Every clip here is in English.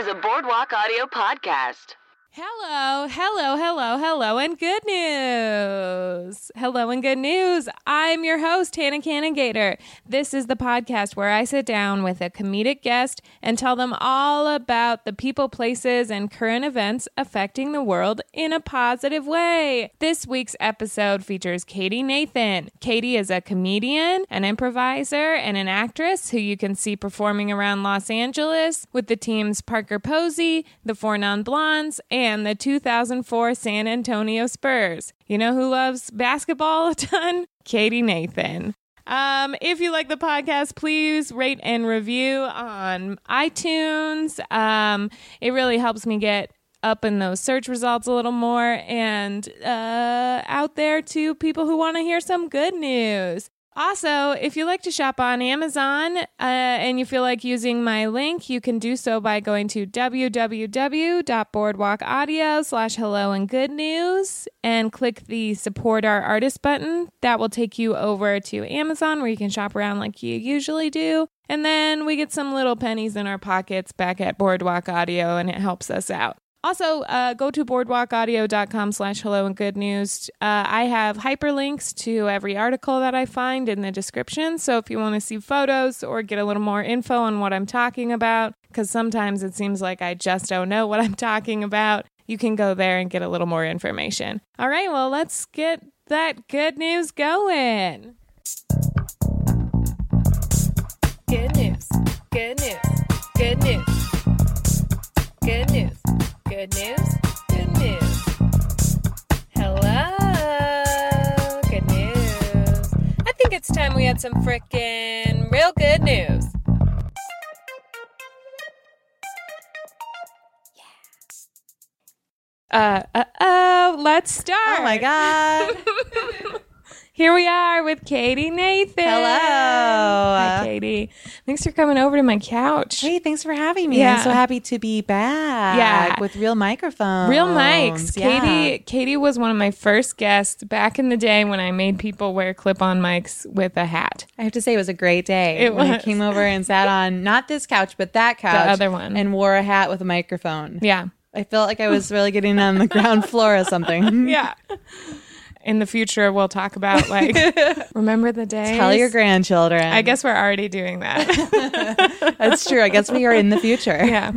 is a Boardwalk Audio podcast. Hello, hello, hello, hello, and good news. Hello and good news. I'm your host, Hannah Canningator. This is the podcast where I sit down with a comedic guest and tell them all about the people, places, and current events affecting the world in a positive way. This week's episode features Katie Nathan. Katie is a comedian, an improviser, and an actress who you can see performing around Los Angeles with the teams Parker Posey, the Four Non Blondes, and the 2004 San Antonio Spurs. You know who loves basketball a ton? Katie Nathan. Um, if you like the podcast, please rate and review on iTunes. Um, it really helps me get up in those search results a little more and uh, out there to people who want to hear some good news. Also, if you like to shop on Amazon uh, and you feel like using my link, you can do so by going to www.boardwalkaudio slash hello and good news and click the support our artist button. That will take you over to Amazon where you can shop around like you usually do. And then we get some little pennies in our pockets back at Boardwalk Audio and it helps us out. Also, uh, go to boardwalkaudio.com slash hello and good news. Uh, I have hyperlinks to every article that I find in the description. So if you want to see photos or get a little more info on what I'm talking about, because sometimes it seems like I just don't know what I'm talking about, you can go there and get a little more information. All right, well, let's get that good news going. Good news, good news, good news, good news. Good news. Good news. Hello. Good news. I think it's time we had some frickin' real good news. Yeah. Uh, uh, oh, let's start. Oh my God. Here we are with Katie Nathan. Hello. Hi, Katie. Thanks for coming over to my couch. Hey, thanks for having me. Yeah. I'm so happy to be back. Yeah. With real microphones. Real mics. Yeah. Katie Katie was one of my first guests back in the day when I made people wear clip-on mics with a hat. I have to say it was a great day. It when I came over and sat on not this couch, but that couch. The other one. And wore a hat with a microphone. Yeah. I felt like I was really getting on the ground floor or something. Yeah. In the future we'll talk about like remember the day Tell your grandchildren. I guess we're already doing that. that's true. I guess we are in the future. yeah.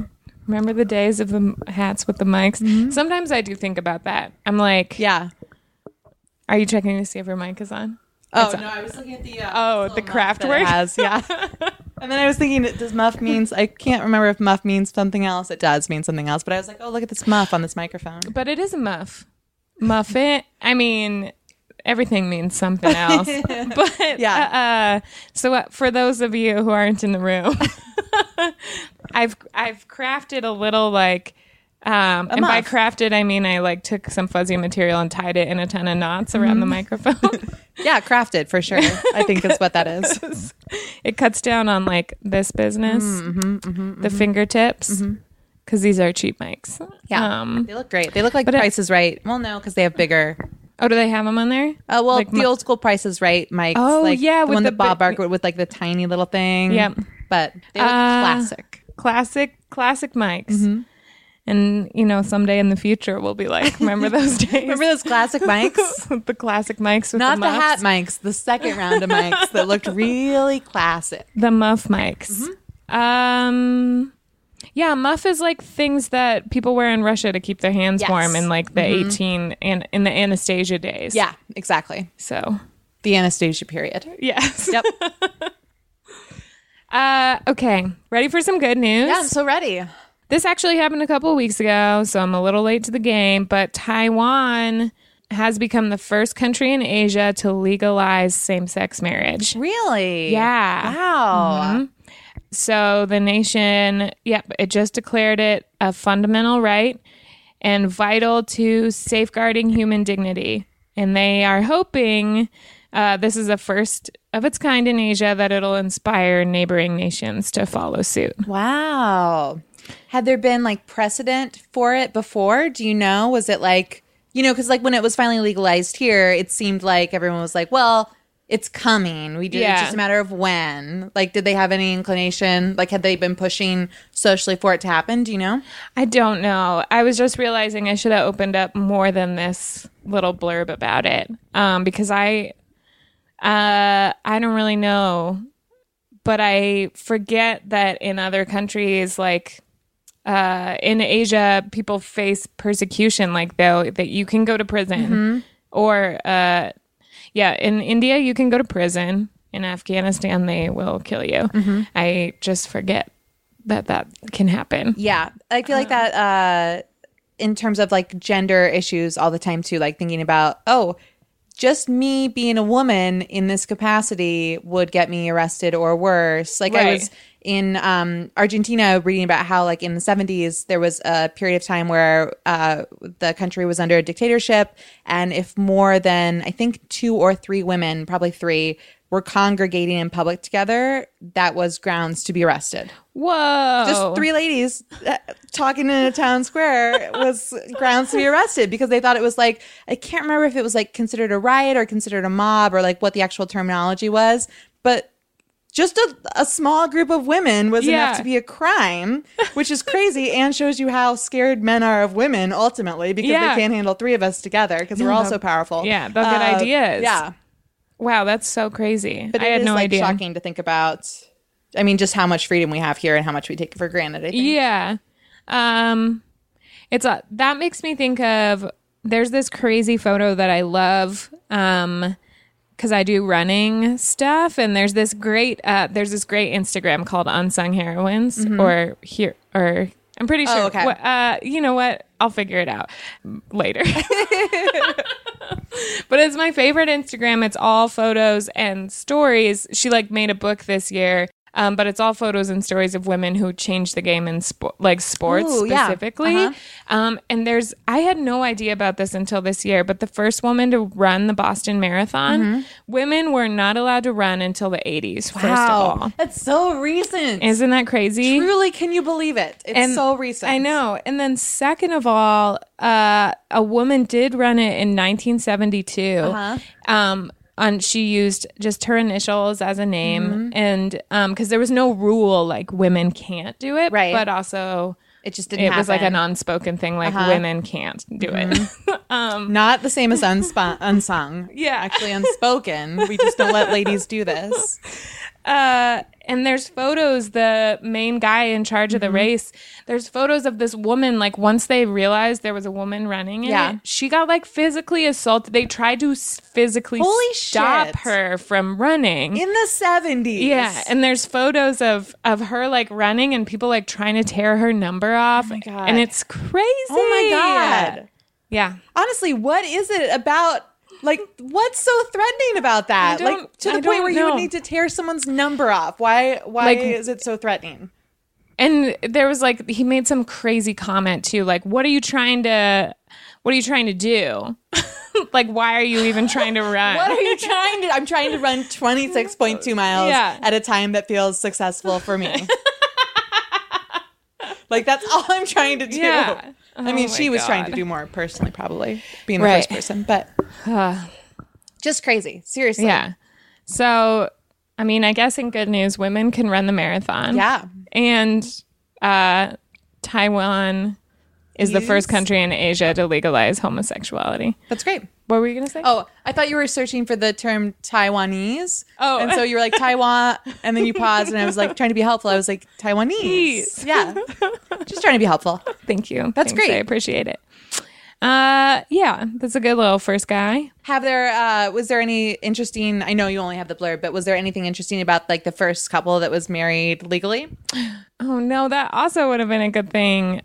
Remember the days of the hats with the mics? Mm-hmm. Sometimes I do think about that. I'm like, Yeah. are you checking to see if your mic is on? Oh It's- no, I was looking at the uh, Oh, the muff craft work? has, yeah. and then I was thinking, does muff means? I can't remember if muff means something else. It does mean something else, but I was like, oh, look at this muff on this microphone. But it is a muff. Muffin. I mean, everything means something else. but Yeah. Uh, so uh, for those of you who aren't in the room, I've I've crafted a little like. Um, and by crafted, I mean I like took some fuzzy material and tied it in a ton of knots around Mm-hmm. the microphone. Yeah, crafted for sure. I think is what that is. it cuts down on like this business, Mm-hmm, the fingertips, because these are cheap mics. Yeah, Um, they look great. They look like but it- Price is Right. Well, no, because they have bigger. oh, do they have them on there? Uh, well, Like the old school Price is Right mics. Oh, like yeah, the with one the that Bob Barker with like the tiny little thing. Yep. but they look Uh, classic. classic classic mics Mm-hmm. and you know someday in the future we'll be like remember those days Remember those classic mics? the classic mics with Not the, the, hat mics, the second round of mics that looked really classic. the muff mics Mm-hmm. um yeah muff is like things that people wear in russia to keep their hands Yes. Mm-hmm. warm in like the 18 and in the anastasia days Yeah, exactly. so The Anastasia period. yes Yep. uh okay ready for some good news yeah, I'm so ready. This actually happened a couple of weeks ago, so I'm a little late to the game, but Taiwan has become the first country in Asia to legalize same sex marriage. Really? Yeah. Wow. So the nation, yep, it just declared it a fundamental right and vital to safeguarding human dignity. And they are hoping uh, this is a first of its kind in Asia that it'll inspire neighboring nations to follow suit. Wow. Had there been like precedent for it before? Do you know? Was it like, you know, because like when it was finally legalized here, it seemed like everyone was like, well, it's coming. We did Yeah. it's just a matter of when. Like, did they have any inclination? Like, had they been pushing socially for it to happen? Do you know? I don't know. I was just realizing I should have opened up more than this little blurb about it. Um, because I uh I don't really know. But I forget that in other countries like uh in Asia people face persecution like though that you can go to prison or uh yeah, in India you can go to prison. In Afghanistan they will kill you. I just forget that that can happen. Yeah, I feel like that uh, in terms of like gender issues all the time too. Like thinking about oh, just me being a woman in this capacity would get me arrested or worse. Like I was in um, Argentina reading about how like in the 70s there was a period of time where uh, the country was under a dictatorship. And if more than I think two or three women, probably three, were congregating in public together, that was grounds to be arrested. Whoa. just three ladies uh, talking in a town square was grounds to be arrested because they thought it was like I can't remember if it was like considered a riot or considered a mob or like what the actual terminology was, but just a, a small group of women was Yeah. enough to be a crime, which is crazy and shows you how scared men are of women ultimately because Yeah. they can't handle three of us together because we're all so powerful. yeah, they'll get ideas. Yeah, Wow, that's so crazy. but I had is no like idea. shocking to think about. I mean, just how much freedom we have here and how much we take for granted. I think. Yeah. Um it's a that makes me think of there's this crazy photo that I love um cuz I do running stuff and there's this great uh there's this great Instagram called Unsung Heroines or here or I'm pretty sure Mm-hmm. Oh, okay. what- uh you know what? I'll figure it out later. but it's my favorite Instagram. It's all photos and stories. She like made a book this year. Um, but it's all photos and stories of women who changed the game in sport, like sports Ooh, yeah. specifically. Uh-huh. Um, and there's, I had no idea about this until this year, but the first woman to run the Boston Marathon, Mm-hmm. women were not allowed to run until the 80s. First of all, that's so recent. isn't that crazy? Truly, can you believe it? It's so recent. I know. And then second of all, uh, a woman did run it in 1972. Uh-huh. Um, and she used just her initials as a name, Mm-hmm. and um, because there was no rule like women can't do it, Right. but also It just didn't it was like an happen. Uh-huh. unspoken thing, like women can't do it. um Not the same as unspo- unsung. Yeah. Actually, unspoken. We just don't let ladies do this. uh, and there's photos. The main guy in charge of Mm-hmm. the race. There's photos of this woman. Like once they realized there was a woman running it, Yeah. she got like physically assaulted. They tried to physically Holy stop shit. her from running. In the 70s. yeah, and there's photos of of her like running and people like trying to tear her number off. Oh God. And it's crazy. Oh my God. Yeah. Honestly, what is it about? Like, what's so threatening about that? Like, to I the point don't where you would need to tear someone's number off. Why? Why Like- is it so threatening? And there was like he made some crazy comment too, like, what are you trying to what are you trying to do? like why are you even trying to run? What are you trying to? I'm trying to run 26.2 miles Yeah. at a time that feels successful for me. like that's all I'm trying to do. Yeah. I mean, Oh she my was trying to do more personally, probably being the Right. first person, but just crazy. Seriously. Yeah. So I mean, I guess in good news, women can run the marathon. Yeah. And uh Taiwan is the first country in Asia to legalize homosexuality. That's great. What were you gonna say? Oh, I thought you were searching for the term Taiwanese. Oh. And so you were like Taiwan, and then you paused, and I was like trying to be helpful. I was like, Taiwanese. Yeah. Just trying to be helpful. Thank you. That's Thanks, great. I appreciate it. Uh yeah, that's a good little first guy. Have there, uh, was there any interesting, I know you only have the blurb, but was there anything interesting about like the first couple that was married legally? Oh no, that also would have been a good thing.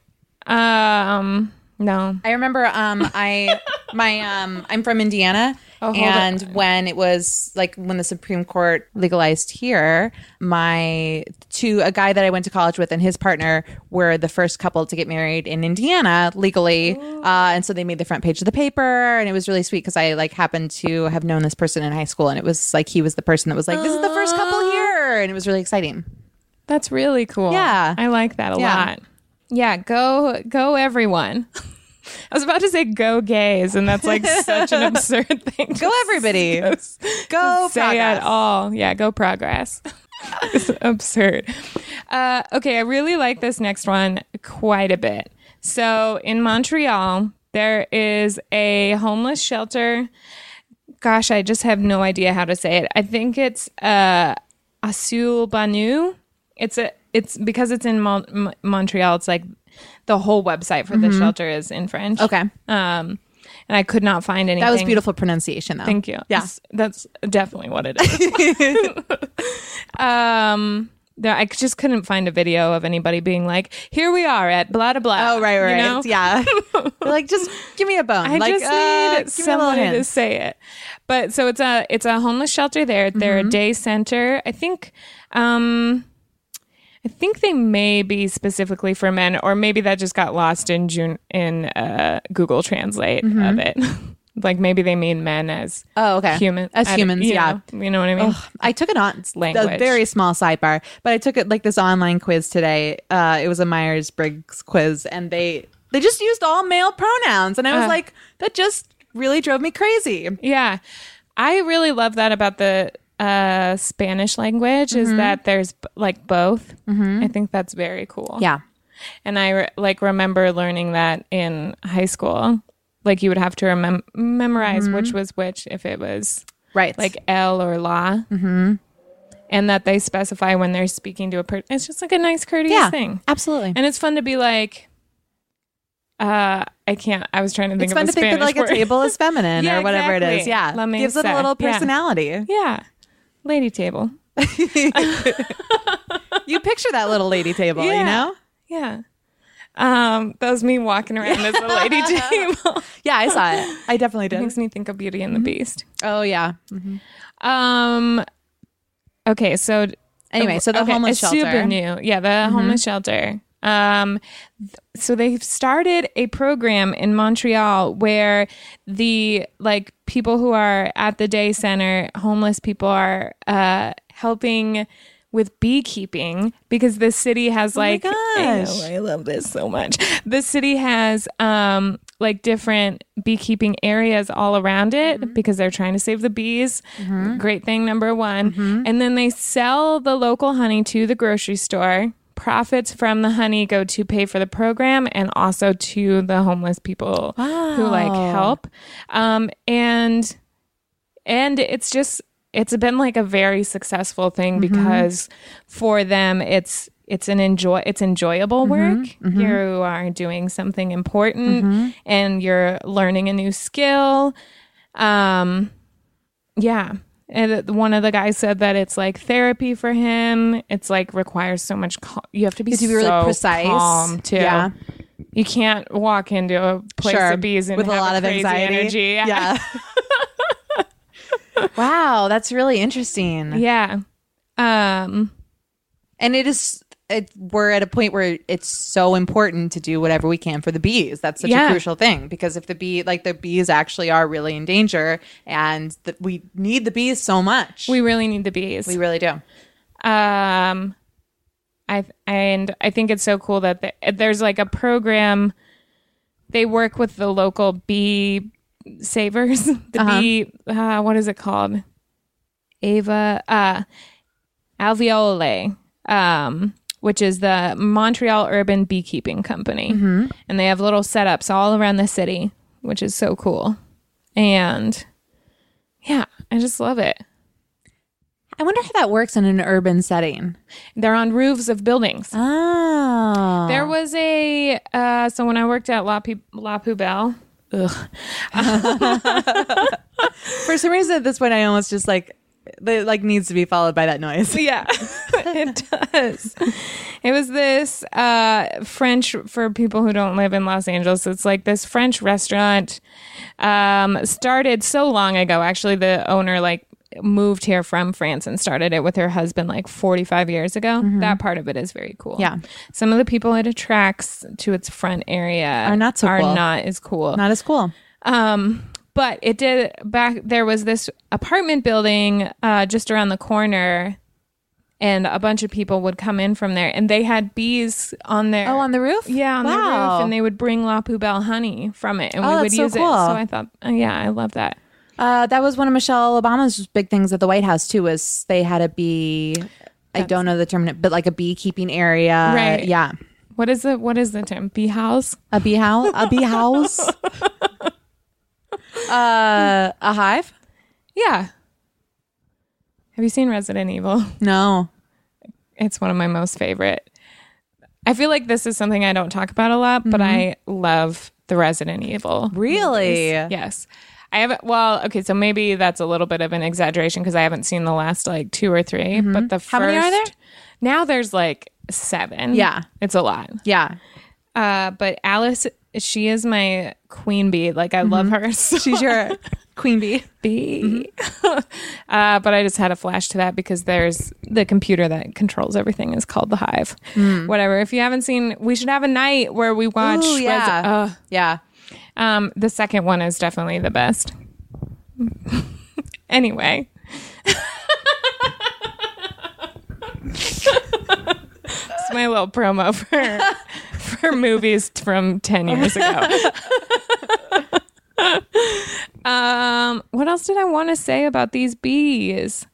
Um, no. I remember um I my um I'm from Indiana Oh, and it. when it was like when the Supreme Court legalized here, my to a guy that I went to college with and his partner were the first couple to get married in Indiana legally. Uh and so they made the front page of the paper and it was really sweet because I like happened to have known this person in high school and it was like he was the person that was like, This is the first couple here and it was really exciting. That's really cool. Yeah. I like that a Yeah. lot. Yeah, go go everyone. I was about to say go gays, and that's like such an absurd thing. Go everybody. s- Go say at all. Yeah, go progress. it's absurd. Uh, okay, I really like this next one quite a bit. So in Montreal, there is a homeless shelter. Gosh, I just have no idea how to say it. I think it's uh, Accueil Bonneau. It's a it's because it's in Mon- M- Montreal. It's like the whole website for the shelter is in French. Okay. Um, and I could not find anything. That was beautiful pronunciation, though. Thank you. Yeah. That's, that's definitely what it is. um, there, I just couldn't find a video of anybody being like, "Here we are at blah blah blah." Oh, right, you right. know? Yeah. You're like, just give me a bone. I like, just uh, need give me somebody to say it. But so it's a it's a homeless shelter there. They're Mm-hmm. a day center. I think um I think they may be specifically for men or maybe that just got lost in June in uh Google Translate Mm-hmm. of it. like maybe they mean men as Oh, okay. human As humans, you yeah. know, you know what I mean? I took it on a language. very small sidebar, but I took it like this online quiz today. Uh, it was a Myers Briggs quiz, and they they just used all male pronouns, and I was Uh. like, that just really drove me crazy. Yeah. I really love that about the uh, Spanish language is that there's like both. I think that's very cool. Yeah, And I re- like remember learning that in high school. Like you would have to remem- memorize which was which if it was right. like L or La. Mm-hmm. And that they specify when they're speaking to a person. It's just like a nice courteous yeah, thing. absolutely. And it's fun to be like, uh, I can't, I was trying to think it's of fun a to think that like word. a table is feminine Yeah, or whatever it is. Yeah, La gives it a little Yeah. personality. Yeah. Lady table. You picture that little lady table, you know? Yeah. Um, that was me walking around as a lady table. Yeah, I saw it. I definitely did. It Makes me think of Beauty and the Beast. Oh yeah. Um okay, so Anyway, so the okay, homeless shelter. Mm-hmm. Super new. Yeah, the homeless shelter. Um th- so they've started a program in Montreal where the like people who are at the day center, homeless people are uh helping with beekeeping because the city has like I, Oh gosh. know, I love this so much. The city has um like different beekeeping areas all around it Mm-hmm. because they're trying to save the bees. Great thing number 1. And then they sell the local honey to the grocery store. Profits from the honey go to pay for the program and also to the homeless people who like help. Um and and it's just it's been like a very successful thing because for them it's it's an enjoy it's enjoyable work. You are doing something important and you're learning a new skill. Um yeah and one of the guys said that it's like therapy for him it's like requires so much cal- you have to be You have to be really so precise. calm too Yeah. you can't walk into a place Sure. of bees and with a lot of crazy anxiety. energy Yeah. wow, that's really interesting. yeah um And it is it, we're at a point where it's so important to do whatever we can for the bees. That's such Yeah. a crucial thing because if the bee like the bees actually are really in danger and that we need the bees so much. We really need the bees. we really do. um, I and I think it's so cool that the, there's like a program. They work with the local bee savers. The Uh-huh. bee, uh, what is it called? Ava, uh, Alveole, um, which is the Montreal Urban Beekeeping Company, Mm-hmm. and they have little setups all around the city, which is so cool. And yeah, I just love it. I wonder how that works in an urban setting. They're on roofs of buildings. Oh. There was a uh, so when I worked at La, Pu- La Poubelle, ugh, For some reason at this point I almost just like the like needs to be followed by that noise. yeah, it does. It was this uh, French for people who don't live in Los Angeles. It's like this French restaurant um, started so long ago. Actually, the owner like moved here from France and started it with her husband like 45 years ago. That part of it is very cool. Yeah. Some of the people it attracts to its front area Are not so are cool. not as cool. Not as cool. Um, but it did back there was this apartment building uh just around the corner and a bunch of people would come in from there, and they had bees on their Oh, on the roof? yeah on the roof, and they would bring La Poubelle honey from it, and Oh, we would that's so use it. So I thought, oh, yeah, I love that. Uh, that was one of Michelle Obama's big things at the White House too. Was they had a bee? I don't know the term, but like a beekeeping area. Right. Yeah. What is it? What is the term? Bee house? A bee house. A bee house. uh, a hive. Yeah. Have you seen Resident Evil? No. It's one of my most favorite. I feel like this is something I don't talk about a lot, but I love the Resident Evil. Really? Yes. I haven't, well, okay, so maybe that's a little bit of an exaggeration because I haven't seen the last like two or 3 but the How many are there? Now there's like seven. Yeah. It's a lot. Yeah. Uh, but Alice, she is my queen bee. Like, I love her. so She's your queen bee. bee. uh, but I just had a flash to that because there's the computer that controls everything is called the Hive. Whatever. If you haven't seen, we should have a night where we watch. Ooh, yeah. Resi- Ugh. Yeah. um, the second one is definitely the best. anyway. It's my little promo for for movies from 10 years ago. um, what else did I want to say about these bees?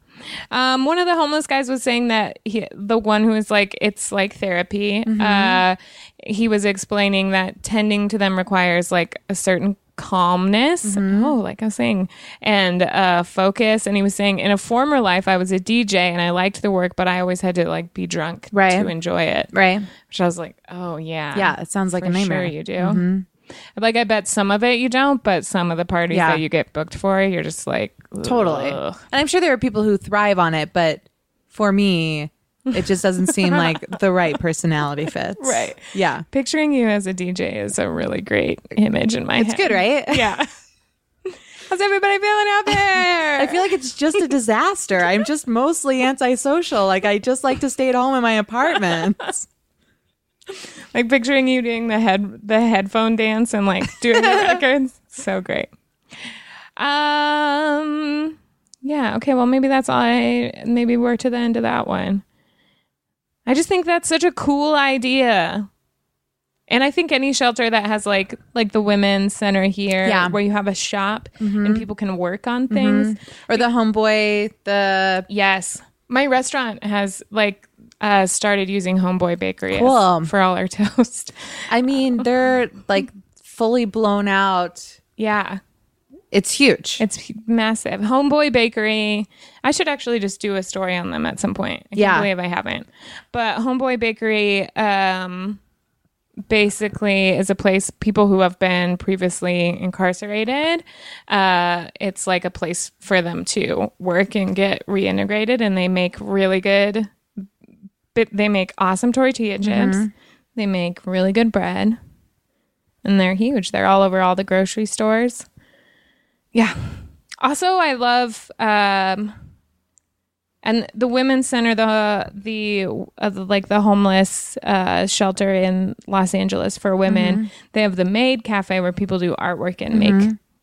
Um, one of the homeless guys was saying that he, the one who was like, it's like therapy. Uh, he was explaining that tending to them requires like a certain calmness. Oh, like I was saying, and uh, focus. And he was saying, in a former life, I was a DJ and I liked the work, but I always had to like be drunk Right. to enjoy it. Right. Which I was like, oh yeah, Yeah. It sounds like a nightmare. Sure, you do. Like I bet some of it you don't, but some of the parties Yeah. that you get booked for, you're just like Totally. And I'm sure there are people who thrive on it, but for me, it just doesn't seem like the right personality fits. Right. Yeah. Picturing you as a DJ is a really great image in my It's head. It's good, right? Yeah. How's everybody feeling out there? I feel like it's just a disaster. I'm just mostly antisocial. Like I just like to stay at home in my apartment. like picturing you doing the head the headphone dance and like doing the records. So great. Um yeah, okay, well maybe that's all I maybe we're to the end of that one. I just think that's such a cool idea. And I think any shelter that has like like the women's center here Yeah. where you have a shop and people can work on things. or the homeboy, the Yes. My restaurant has like uh started using Homeboy Bakery as- Cool. for all our toast. I mean, they're like fully blown out. Yeah. It's huge. It's massive. Homeboy Bakery. I should actually just do a story on them at some point. I can't Yeah. believe I haven't. But Homeboy Bakery um basically is a place people who have been previously incarcerated uh it's like a place for them to work and get reintegrated and they make really good but they make awesome tortilla chips they make really good bread and they're huge they're all over all the grocery stores yeah. Also, I love um and the women's center the the uh, the- like the homeless uh shelter in Los Angeles for women. They have the Maid Cafe where people do artwork and make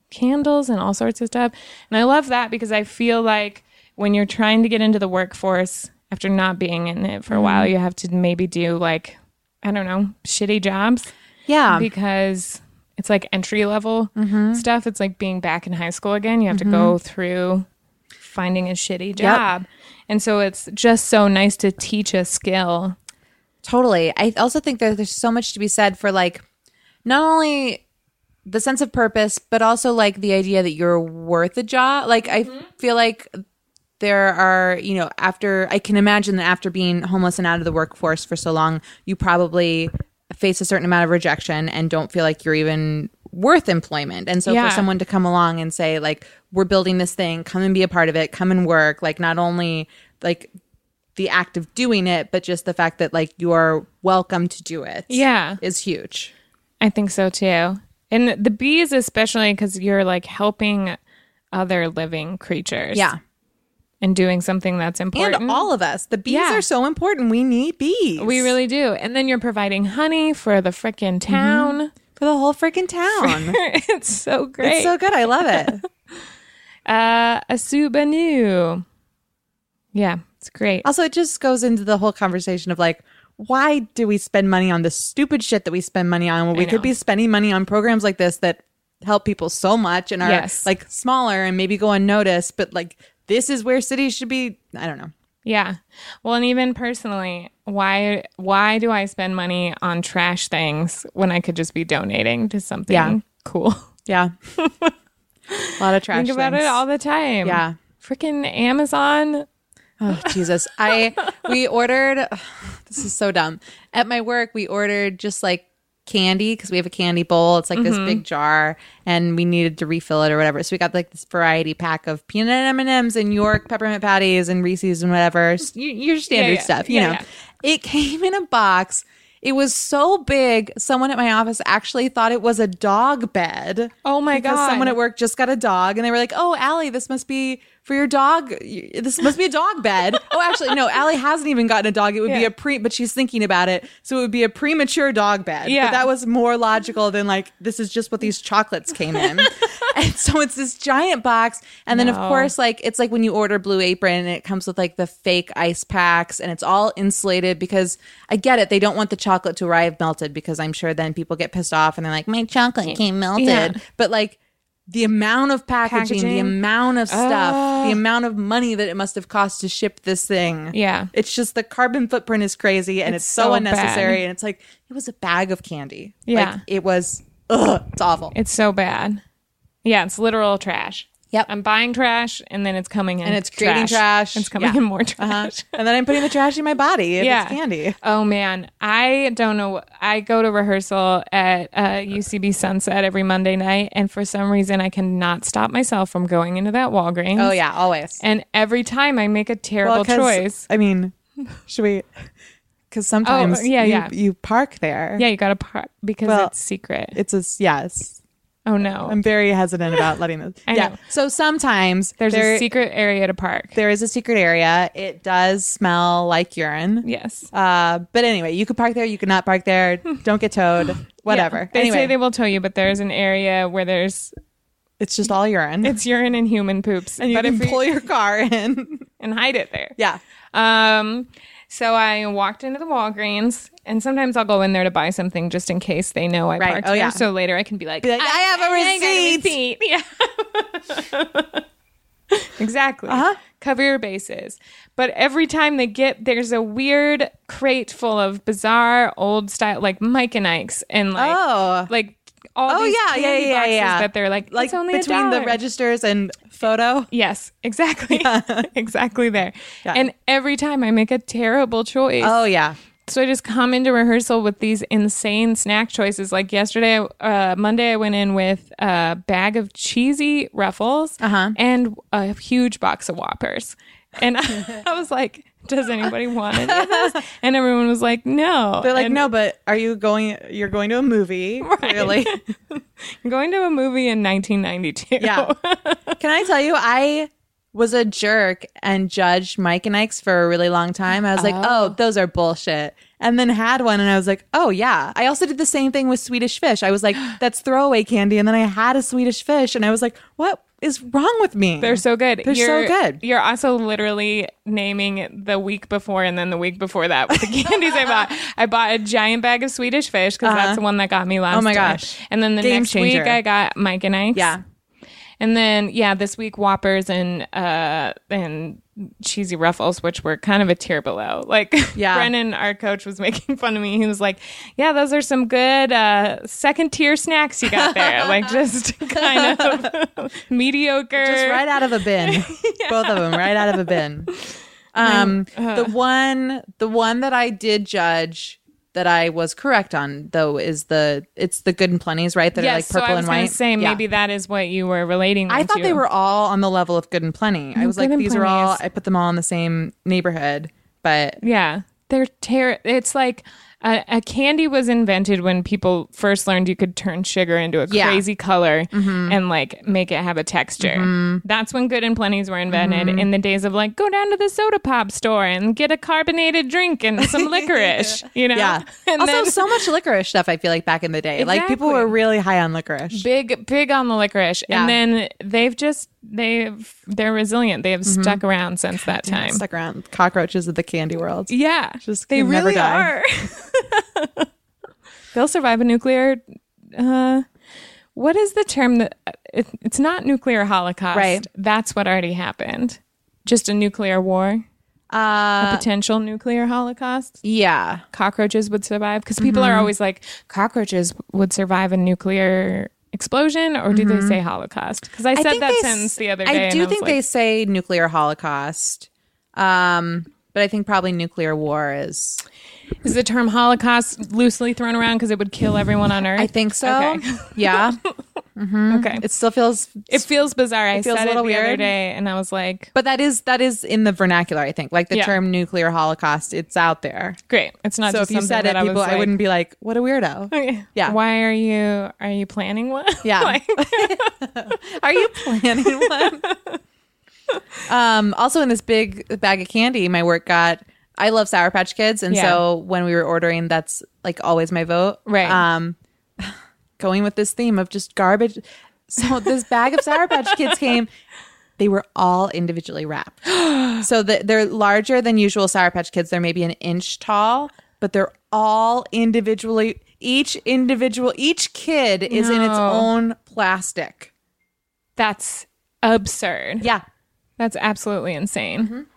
candles and all sorts of stuff. And I love that because I feel like when you're trying to get into the workforce after not being in it for a while, you have to maybe do like I don't know, shitty jobs yeah. because it's like entry level mm-hmm. stuff. It's like being back in high school again. You have to go mm-hmm. through finding a shitty job. And so it's just so nice to teach a skill. Totally. I also think that there's so much to be said for like not only the sense of purpose, but also like the idea that you're worth a job. Like I mm-hmm. feel like there are, you know, after I can imagine that after being homeless and out of the workforce for so long, you probably face a certain amount of rejection and don't feel like you're even worth employment. And so Yeah. for someone to come along and say like we're building this thing, come and be a part of it, come and work, like not only like the act of doing it, but just the fact that like you are welcome to do it. Yeah. is huge. I think so too. And the bees, especially because you're like helping other living creatures. Yeah. And doing something that's important. And all of us. The bees Yeah. are so important. We need bees. we really do. And then you're providing honey for the frickin' town. for the whole freaking town. it's so great. it's so good. I love it. Uh, a Subaru. Yeah, It's great. Also, it just goes into the whole conversation of like, why do we spend money on the stupid shit that we spend money on when we could be spending money on programs like this that help people so much and are Yes. like smaller and maybe go unnoticed, but like this is where cities should be. I don't know. Yeah. Well, and even personally, why why do I spend money on trash things when I could just be donating to something Yeah. cool? Yeah. a lot of trash. Think about things. it all the time. Yeah. Freaking Amazon. Oh Jesus! I we ordered. this is so dumb. At my work, we ordered just like candy because we have a candy bowl. It's like this mm-hmm. big jar, and we needed to refill it or whatever. So we got like this variety pack of peanut M and M's and York peppermint patties and Reese's and whatever. Your standard yeah. stuff, you Yeah, know. yeah. It came in a box. It was so big. Someone at my office actually thought it was a dog bed. Oh my God. Someone at work just got a dog, and they were like, "Oh, Allie, this must be for your dog. You- This must be a dog bed." oh, actually, no. Allie hasn't even gotten a dog. It would be a pre, but she's thinking about it, so it would be a premature dog bed. Yeah. but that was more logical than like this is just what these chocolates came in. and so it's this giant box, and then of course, like it's like when you order Blue Apron, and it comes with like the fake ice packs, and it's all insulated because I get it. They don't want the chocolate to arrive melted because I'm sure then people get pissed off and they're like, my chocolate came melted. Yeah. But like the amount of packaging, the amount of stuff, Ah. the amount of money that it must have cost to ship this thing. Yeah. It's just the carbon footprint is crazy and it's, It's so, so unnecessary. bad. And it's like, it was a bag of candy. Yeah. Like, it was, ugh, it's awful. It's so bad. Yeah, it's literal trash. Yep. I'm buying trash and then it's coming in. and it's creating trash. It's coming Yeah. in more trash. Uh-huh. And then I'm putting the trash in my body Yeah. it's candy. Oh man, I don't know. I go to rehearsal at uh, UCB Sunset every Monday night, and for some reason, I cannot stop myself from going into that Walgreens. Oh, yeah, always. And every time I make a terrible Well, choice. I mean, should we? Because sometimes yeah, you, yeah. you park there. Yeah, you got to park because Well, it's secret. It's a yes. Oh no, I'm very hesitant about letting this. Yeah. know. So sometimes there's there, a secret area to park. there is a secret area. It does smell like urine. yes. Uh, but anyway, you could park there. You could not park there. Don't get towed. Whatever. Yeah, they anyway, say they will tow you, but there's an area where there's it's just all urine. it's urine and human poops, and you but can if pull your car in. and hide it there. yeah. Um, so I walked into the Walgreens, and sometimes I'll go in there to buy something just in case they know I Right. parked Oh, there. yeah. So later I can be like, Be like, I have a ain't got a receipt. Yeah. exactly. Uh-huh. Cover your bases. But every time they get, there's a weird crate full of bizarre old style, like Mike and Ike's, and like, Oh. like all Oh these yeah, yeah, candy yeah, boxes yeah. that they're like, like it's only between the registers and photo. Yes, exactly. exactly there. Yeah. And every time I make a terrible choice. Oh yeah. So I just come into rehearsal with these insane snack choices. Like yesterday, uh, Monday, I went in with a bag of cheesy ruffles Uh-huh. and a huge box of Whoppers. And I was like, does anybody want any of this? And everyone was like, no. They're like, And no, but are you going? You're going to a movie, clearly. I'm going to a movie in 1992. Yeah. Can I tell you, I was a jerk and judged Mike and Ike's for a really long time. I was like, oh, oh, those are bullshit. And then had one and I was like, oh, yeah. I also did the same thing with Swedish fish. I was like, that's throwaway candy. And then I had a Swedish fish and I was like, what is wrong with me? They're so good. They're so You're- good. You're also literally naming the week before and then the week before that with the candies I bought. I bought a giant bag of Swedish fish because that's the one that got me last. Uh-huh. Oh my time. gosh. And then the Game next changer. week I got Mike and Ike's. Yeah. And then yeah, this week Whoppers and uh and cheesy ruffles, which were kind of a tier below. Like Yeah. Brennan, our coach, was making fun of me. He was like, "Yeah, those are some good uh second tier snacks you got there. like just kind of mediocre." just right out of a bin. Both of them right out of a bin. Um, the one, the one that I did judge that I was correct on though is the it's the good and plenties, right? That are like so purple I was and white. Say Yeah. maybe that is what you were relating. I thought to. they were all on the level of good and plenty. Mm, I was Good like, these are all. I put them all in the same neighborhood, but Yeah, they're ter. It's like A, a candy was invented when people first learned you could turn sugar into a Yeah. crazy color mm-hmm. and like make it have a texture. Mm-hmm. That's when good and plenties were invented mm-hmm. in the days of like go down to the soda pop store and get a carbonated drink and some licorice, you know? Yeah. And also, then- so much licorice stuff. I feel like back in the day, like people were really high on licorice. big big on the licorice Yeah. and then they've just they've they're resilient they have stuck around since that Yeah, time stuck around cockroaches of the candy world. yeah Just they really die. are they'll survive a nuclear uh what is the term that it, it's not nuclear holocaust Right. that's what already happened just a nuclear war Uh, a potential nuclear holocaust yeah. cockroaches would survive because people Mm-hmm. are always like cockroaches would survive a nuclear explosion or do they say holocaust because i said that Mm-hmm. s- sentence the other day I do was think like, they say nuclear holocaust. Um, but I think probably nuclear war is. Is the term holocaust loosely thrown around because it would kill everyone on earth I think so. okay, Yeah. okay. It still feels. it feels bizarre i feels said a it the little other weird. day and i was like But that is that is in the vernacular. I think like the Yeah. term nuclear holocaust. It's out there. great it's not so if you said it, that I, people, was I wouldn't be like, "What a weirdo." Okay. Yeah. why are you are you planning one Yeah. Like- Are you planning one? um, also, in this big bag of candy, my work got. I love Sour Patch Kids, and Yeah. so when we were ordering, that's like always my vote. Right. Um, going with this theme of just garbage. So this bag of Sour Patch Kids came. They were all individually wrapped. so the, they're larger than usual Sour Patch Kids. They're maybe an inch tall, but they're all individually. Each individual, each kid is in its own plastic. that's absurd Yeah. That's absolutely insane.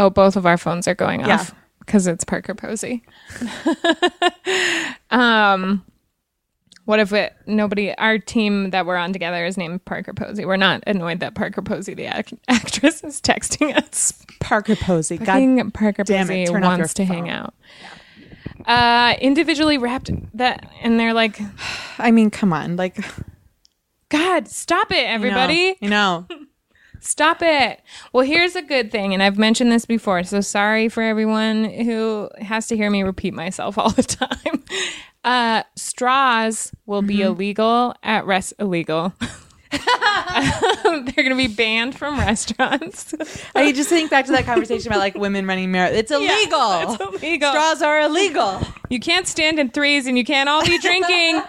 Oh, both of our phones are going Yeah. off because it's Parker Posey. um, what if it nobody? Our team that we're on together is named Parker Posey. We're not annoyed that Parker Posey, the act- actress, is texting us. Parker Posey. God, Parker damn Posey it, wants to hang phone. out. Uh, individually wrapped that, and they're like, I mean, come on. Like, God, stop it, everybody. You know. Stop it. Well, here's a good thing, and I've mentioned this before, so sorry for everyone who has to hear me repeat myself all the time. Uh, straws will be illegal at rest illegal. They're going to be banned from restaurants. I just think back to that conversation about like women running marathons. It's illegal. it's illegal. Straws are illegal. You can't stand in threes, and you can't all be drinking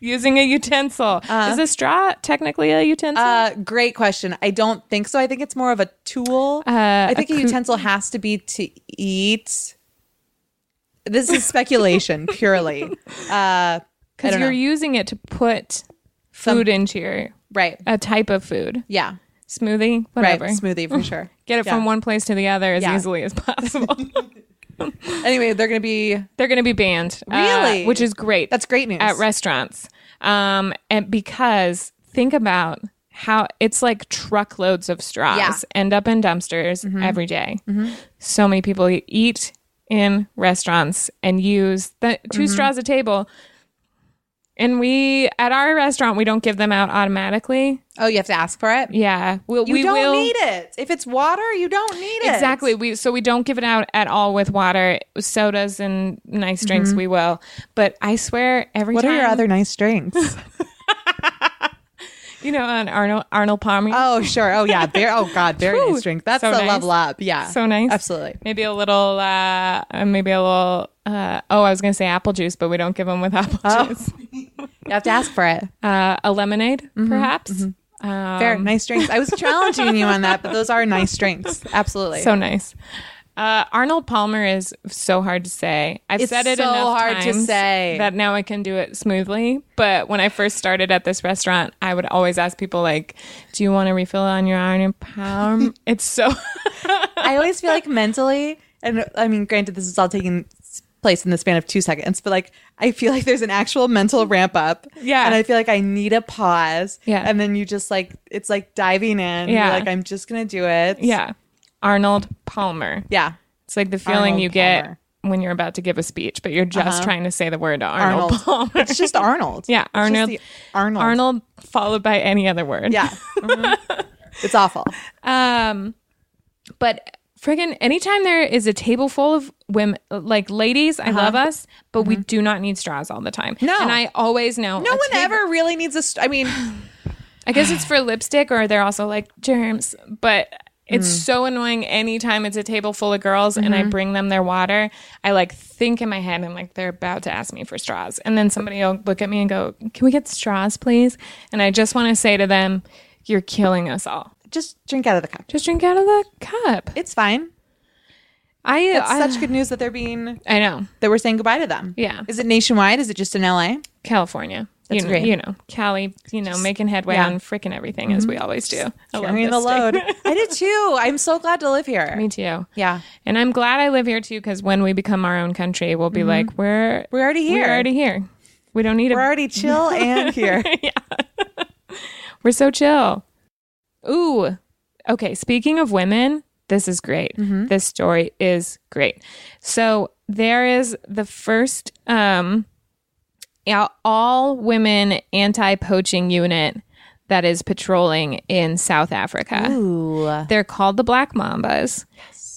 using a utensil. Is a straw technically a utensil? Uh, great question. I don't think so. I think it's more of a tool. I think a a, utensil has to be to eat. This is speculation purely. Uh, Because you're know. using it to put food into your right. a type of food. Yeah. smoothie, whatever. Right. Smoothie for sure. Get it Yeah. from one place to the other as Yeah. easily as possible. Anyway, they're going to be. They're going to be banned, uh, Really? which is great. That's great news. at restaurants, um, and because think about how it's like truckloads of straws Yeah. Mm-hmm. end up in dumpsters every day. So many people eat in restaurants and use the 2 Mm-hmm. straws a table. And we at our restaurant we don't give them out automatically. Oh, you have to ask for it. Yeah, we'll, You we don't will need it. If it's water, you don't need it. Exactly. We so we don't give it out at all with water, sodas and nice drinks. We will, but I swear every Mm-hmm. What time. are your other nice drinks? You know, on Arnold Arnold Palmer. oh, sure. Oh, yeah. Very, oh, God. Very nice drink. That's So the nice. level up. Yeah. so nice. Absolutely. Maybe a little. uh uh, Maybe a little. uh Oh, I was gonna say apple juice, but we don't give them with apple Oh. juice. You have to ask for it. Uh, a lemonade, perhaps. Um, Fair. nice drinks. I was challenging you on that, but those are nice drinks. Absolutely. So nice. Uh, Arnold Palmer is so hard to say. I've It's said it so enough hard to times say. that now I can do it smoothly. But when I first started at this restaurant, I would always ask people like, "Do you want to refill on your Arnold Palmer?" it's so I always feel like mentally, and I mean, granted, this is all taking place in the span of two seconds, but like, I feel like there's an actual mental ramp up. Yeah. And I feel like I need a pause. Yeah. And then you just like, it's like diving in. Yeah. You're like, I'm just going to do it. yeah. Arnold Palmer. Yeah. It's like the feeling Arnold you get Palmer. when you're about to give a speech, but you're just trying to say the word Arnold, Arnold. Palmer. It's just Arnold. yeah, Arnold. Arnold. Arnold followed by any other word. Yeah. Mhm. It's awful. Um, but friggin' anytime there is a table full of women, like ladies, I love us, but we do not need straws all the time. Uh-huh. Mm-hmm. No. and I always know No one table- ever really needs a. St- I mean, I guess it's for lipstick, or they're also like germs, but. It's Mm. so annoying anytime it's a table full of girls and Mm-hmm. I bring them their water. I like think in my head and like they're about to ask me for straws. And then somebody will look at me and go, Can we get straws, please? And I just want to say to them, You're killing us all. Just drink out of the cup. Just drink out of the cup. It's fine. I, It's I such good news that they're being I know. that we're saying goodbye to them. Yeah. Is it nationwide? Is it just in LA? California. That's you know, great. You know, Cali, you know, making headway yeah. Mm-hmm. on freaking everything as we always do. I Carrying the load. I did too. I'm so glad to live here. Me too. Yeah. And I'm glad I live here too because when we become our own country, we'll be like, we're We're already here. We're already here. We don't need We're a. already chill and here. Yeah. we're so chill. Ooh. Okay. Speaking of women, this is great. Mm-hmm. This story is great. So there is the first um, yeah, all women anti poaching unit that is patrolling in South Africa. Ooh. They're called the Black Mambas.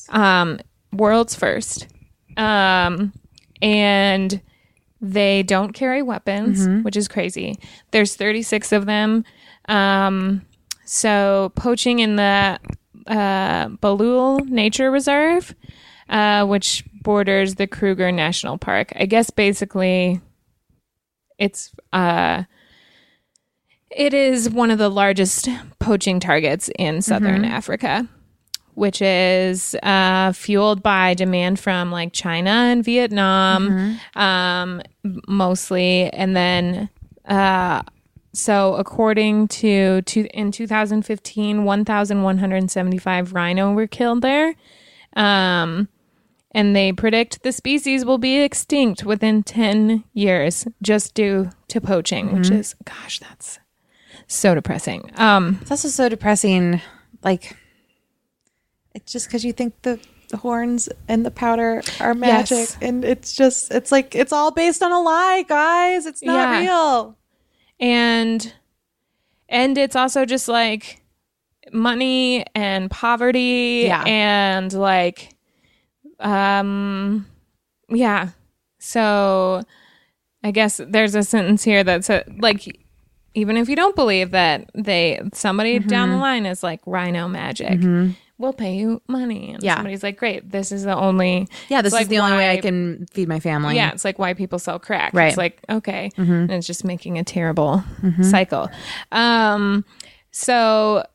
Um, world's first. Um, and they don't carry weapons, which is crazy. There's 36 of them. Um, so poaching in the uh, Balule Nature Reserve, uh, which borders the Kruger National Park. I guess basically it's uh it is one of the largest poaching targets in southern Africa, which is uh, fueled by demand from like China and Vietnam, um, mostly, and then. So, according to, to in 2015, 1,175 rhino were killed there. Um, and they predict the species will be extinct within 10 years just due to poaching, which is, gosh, that's so depressing. Um, It's also so depressing. Like, it's just because you think the, the horns and the powder are magic. Yes. And it's just, it's like, it's all based on a lie, guys. It's not Yeah. real. And and it's also just like money and poverty Yeah. and like um yeah so i guess there's a sentence here that says like even if you don't believe that they somebody down Mm-hmm. the line is like rhino magic we'll pay you money and Yeah. somebody's like great this is the only Yeah, this is the only way I can feed my family. yeah, it's like why people sell crack. Right. It's like, okay. And it's just making a terrible cycle. Um, so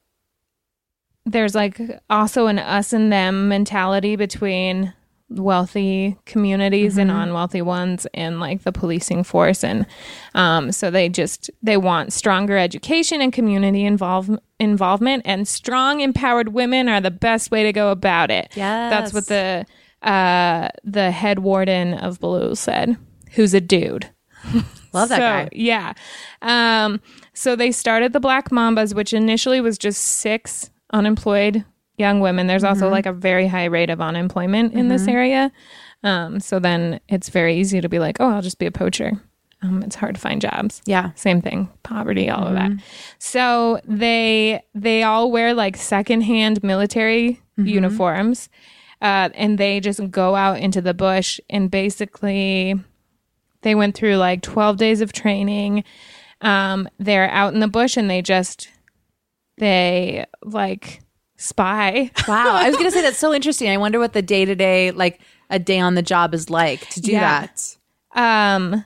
there's like also an us and them mentality between wealthy communities and unwealthy ones and like the policing force. And um so they just they want stronger education and community involve, involvement. And strong empowered women are the best way to go about it. Yeah that's what the uh the head warden of Balule said who's a dude. Love that so, guy. Yeah. Um, so they started the Black Mambas, which initially was just six unemployed young women. There's Mm-hmm. also like a very high rate of unemployment in this area. Um, so then it's very easy to be like, oh, I'll just be a poacher. Um, it's hard to find jobs. Yeah. Same thing, poverty, all of that. Mm-hmm. So they they all wear like secondhand military Mm-hmm. uniforms, uh, and they just go out into the bush and basically they went through like 12 days of training um they're out in the bush and they just they like spy Wow. I was going to say that's so interesting. I wonder what the day to day, like a day on the job is like to do Yeah. that. um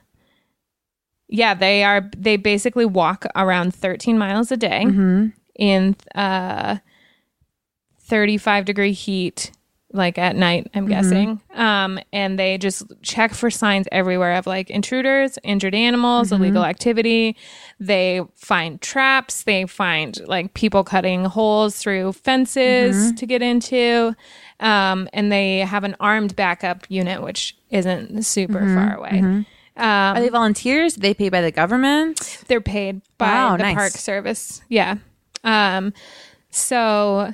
yeah they are they basically walk around 13 miles a day in uh 35 degree heat like at night i'm guessing um and they just check for signs everywhere of like intruders injured animals illegal activity they find traps they find like people cutting holes through fences to get into um and they have an armed backup unit which isn't super far away Are they volunteers? They paid by the government? they're paid by Wow, the nice. park service. Yeah. Um so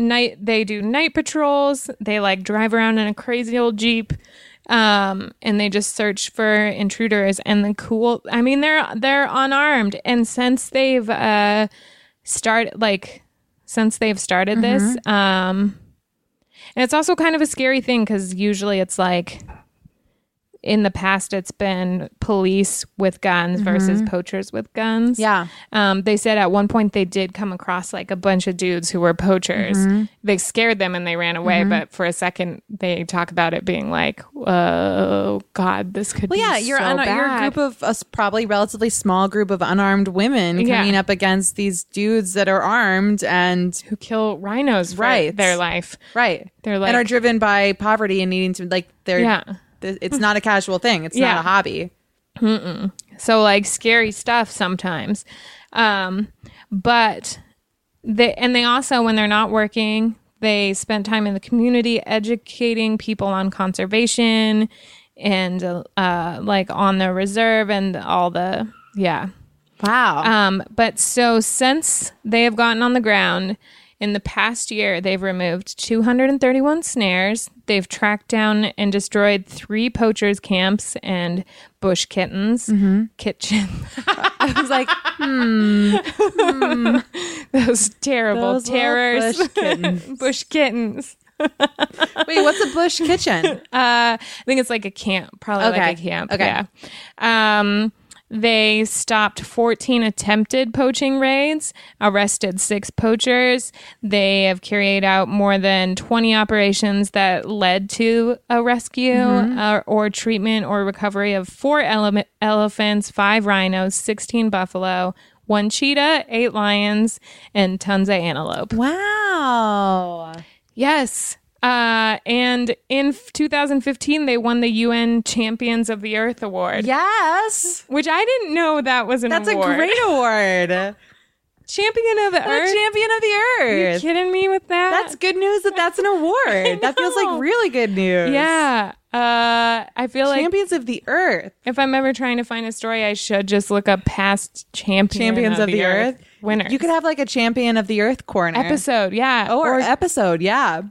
night they do night patrols. They like drive around in a crazy old Jeep. Um and they just search for intruders and the cool I mean they're they're unarmed and since they've uh started like since they've started this Mm-hmm. um And it's also kind of a scary thing because usually it's like in the past it's been police with guns versus poachers with guns. Mm-hmm. Yeah. Um, they said at one point they did come across like a bunch of dudes who were poachers. Mm-hmm. They scared them and they ran away, but for a second they talk about it being like, "Oh God, this could Well, be yeah, you're so un- you're a group of us, probably relatively small group of unarmed women Yeah. coming up against these dudes that are armed and who kill rhinos for Right. their life. right. They're like and are driven by poverty and needing to like they're Yeah. It's not a casual thing. It's Yeah. not a hobby. So like scary stuff sometimes. Um, but they and they also when they're not working, they spent time in the community educating people on conservation and uh, like on the reserve and all the yeah. Wow. Um, but so since they have gotten on the ground in the past year, they've removed 231 snares. They've tracked down and destroyed three poachers' camps and bush kittens. Kitchen. I was like, Those terrible Those terrors. bush kittens. bush kittens. wait, what's a bush kitchen? Uh, I think it's like a camp, probably Okay. like a camp. Okay. Yeah. Um, they stopped 14 attempted poaching raids, arrested six poachers. They have carried out more than 20 operations that led to a rescue Mm-hmm. uh, or treatment or recovery of four ele- elephants, five rhinos, 16 buffalo, one cheetah, eight lions, and tons of antelope. Wow. Yes. Uh, and in f- 2015, they won the UN Champions of the Earth Award, Yes. which I didn't know that was an award. That's award. a great award. Champion of the The Earth. champion of the Earth. Are you kidding me with that? That's good news that that's an award. That feels like really good news. yeah. Uh, I feel like Champions of the earth. if I'm ever trying to find a story, I should just look up past champion Champions of, the, earth. winners. You could have like a champion of the earth corner. episode, yeah, Oh, or, episode, yeah.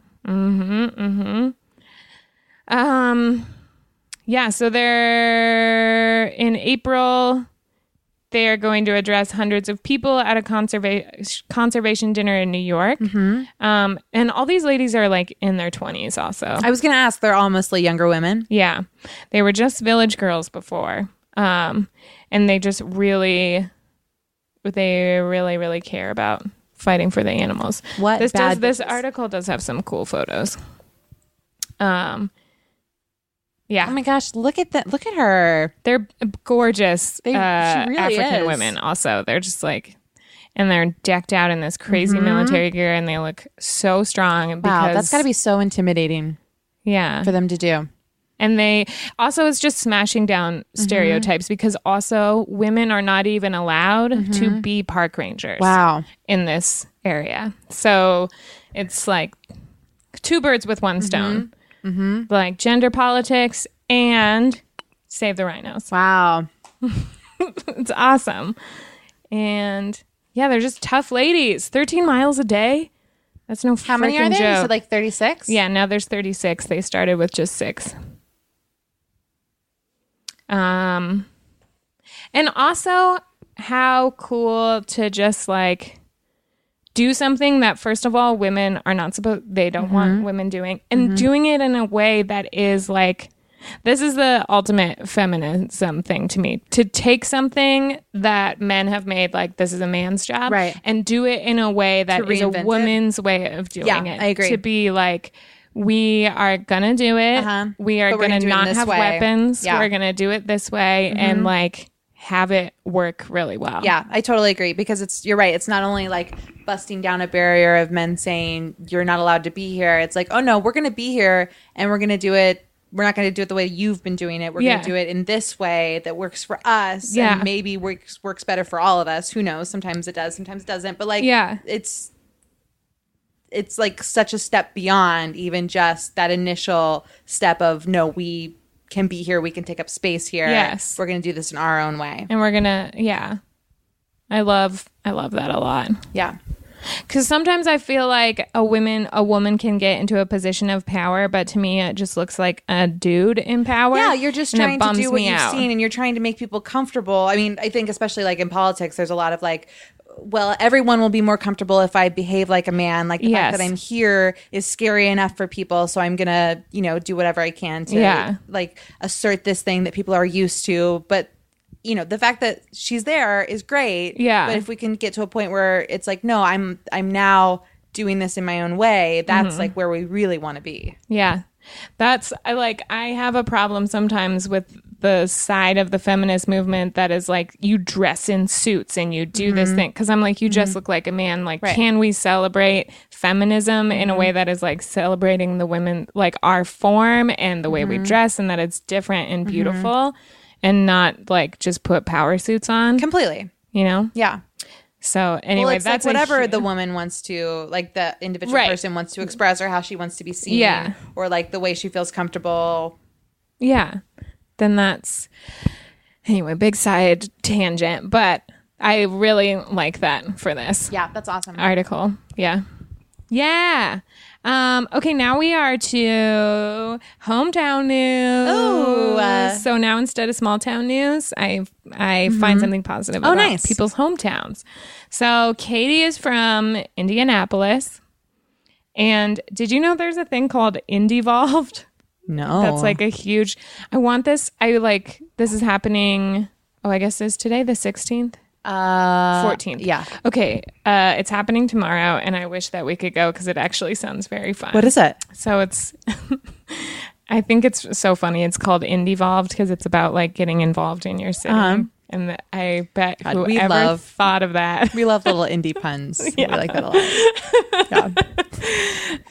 Um, yeah, so they're in April. They are going to address hundreds of people at a conserva- conservation dinner in New York. Um, and all these ladies are like in their 20s also. I was going to ask, they're all mostly younger women. yeah. They were just village girls before. Um, and they just really, they really, really care about fighting for the animals. What this does, this article does have some cool photos. Um, yeah. Oh my gosh, look at that. Look at her. They're gorgeous They- uh, really African is. women. Also, they're just like, and they're decked out in this crazy military gear, and they look so strong. Because, Mm-hmm. Wow, that's got to be so intimidating yeah. for them to do. And they also it's just smashing down Mm-hmm. stereotypes because also women are not even allowed to be park rangers. Mm-hmm. Wow. in this area. So it's like two birds with one stone. Mm-hmm. Like gender politics and save the rhinos. Wow. It's awesome. And yeah, they're just tough ladies. 13 miles a day. That's no How many are there? You joke. said like 36? Yeah, now there's 36. They started with just six. Um, and also how cool to just like do something that first of all women are not supposed they don't want women doing and doing it in a way that is like this is the ultimate feminism thing to me to take something that men have made like this is a man's job Right. and do it in a way that is a it. woman's way of doing Yeah, it I agree. to be like we are gonna do it Uh-huh. we are gonna, gonna do it in not have way. weapons Yeah. Mm-hmm. we're gonna do it this way and like have it work really well Yeah, I totally agree because it's you're right. It's not only like busting down a barrier of men saying you're not allowed to be here. It's like, oh no, we're going to be here and we're going to do it. We're not going to do it the way you've been doing it. We're Yeah. going to do it in this way that works for us. Yeah. and maybe works works better for all of us. Who knows? Sometimes it does, sometimes it doesn't. But like, Yeah. it's it's like such a step beyond even just that initial step of no, we can be here. We can take up space here. Yes. we're going to do this in our own way. and we're gonna yeah i love i love that a lot Yeah. because sometimes i feel like a woman a woman can get into a position of power but to me it just looks like a dude in power Yeah, you're just trying to do what you've out. seen and you're trying to make people comfortable. I mean, I think especially like in politics, there's a lot of like well, everyone will be more comfortable if I behave like a man. Like the Yes. fact that I'm here is scary enough for people, so I'm gonna, you know, do whatever I can to Yeah. like assert this thing that people are used to. But you know, the fact that she's there is great. Yeah. But if we can get to a point where it's like, no, I'm I'm now doing this in my own way, that's Mm-hmm. like where we really want to be. Yeah. That's I like I have a problem sometimes with the side of the feminist movement that is like you dress in suits and you do this mm-hmm. thing cuz I'm like you just mm-hmm. look like a man like Right. can we celebrate feminism in a mm-hmm. way that is like celebrating the women like our form and the way we dress and that it's different and beautiful and not like just put power suits on Completely. you know Yeah. so anyway well, that's like whatever the woman wants to, like the individual Right. person wants to express, or how she wants to be seen, Yeah. or like the way she feels comfortable. Yeah. Then that's anyway, big side tangent, but I really like that for this Yeah, that's awesome. article. Yeah. Yeah. Um, okay, now we are to hometown news. Ooh, uh, so now instead of small town news, I I find something positive Oh, about nice. people's hometowns. So Katie is from Indianapolis. And did you know there's a thing called IndyVolved? No, That's like a huge. I want this. I like this is happening. Oh, I guess is today the sixteenth, uh, fourteenth. yeah. Okay. Uh, it's happening tomorrow, and I wish that we could go because it actually sounds very fun. What is it? So it's. I think it's so funny. It's called IndyVolved because it's about like getting involved in your city. Uh-huh. And I bet God, we whoever love- thought of that. We love little indie puns. We like that a lot. Yeah.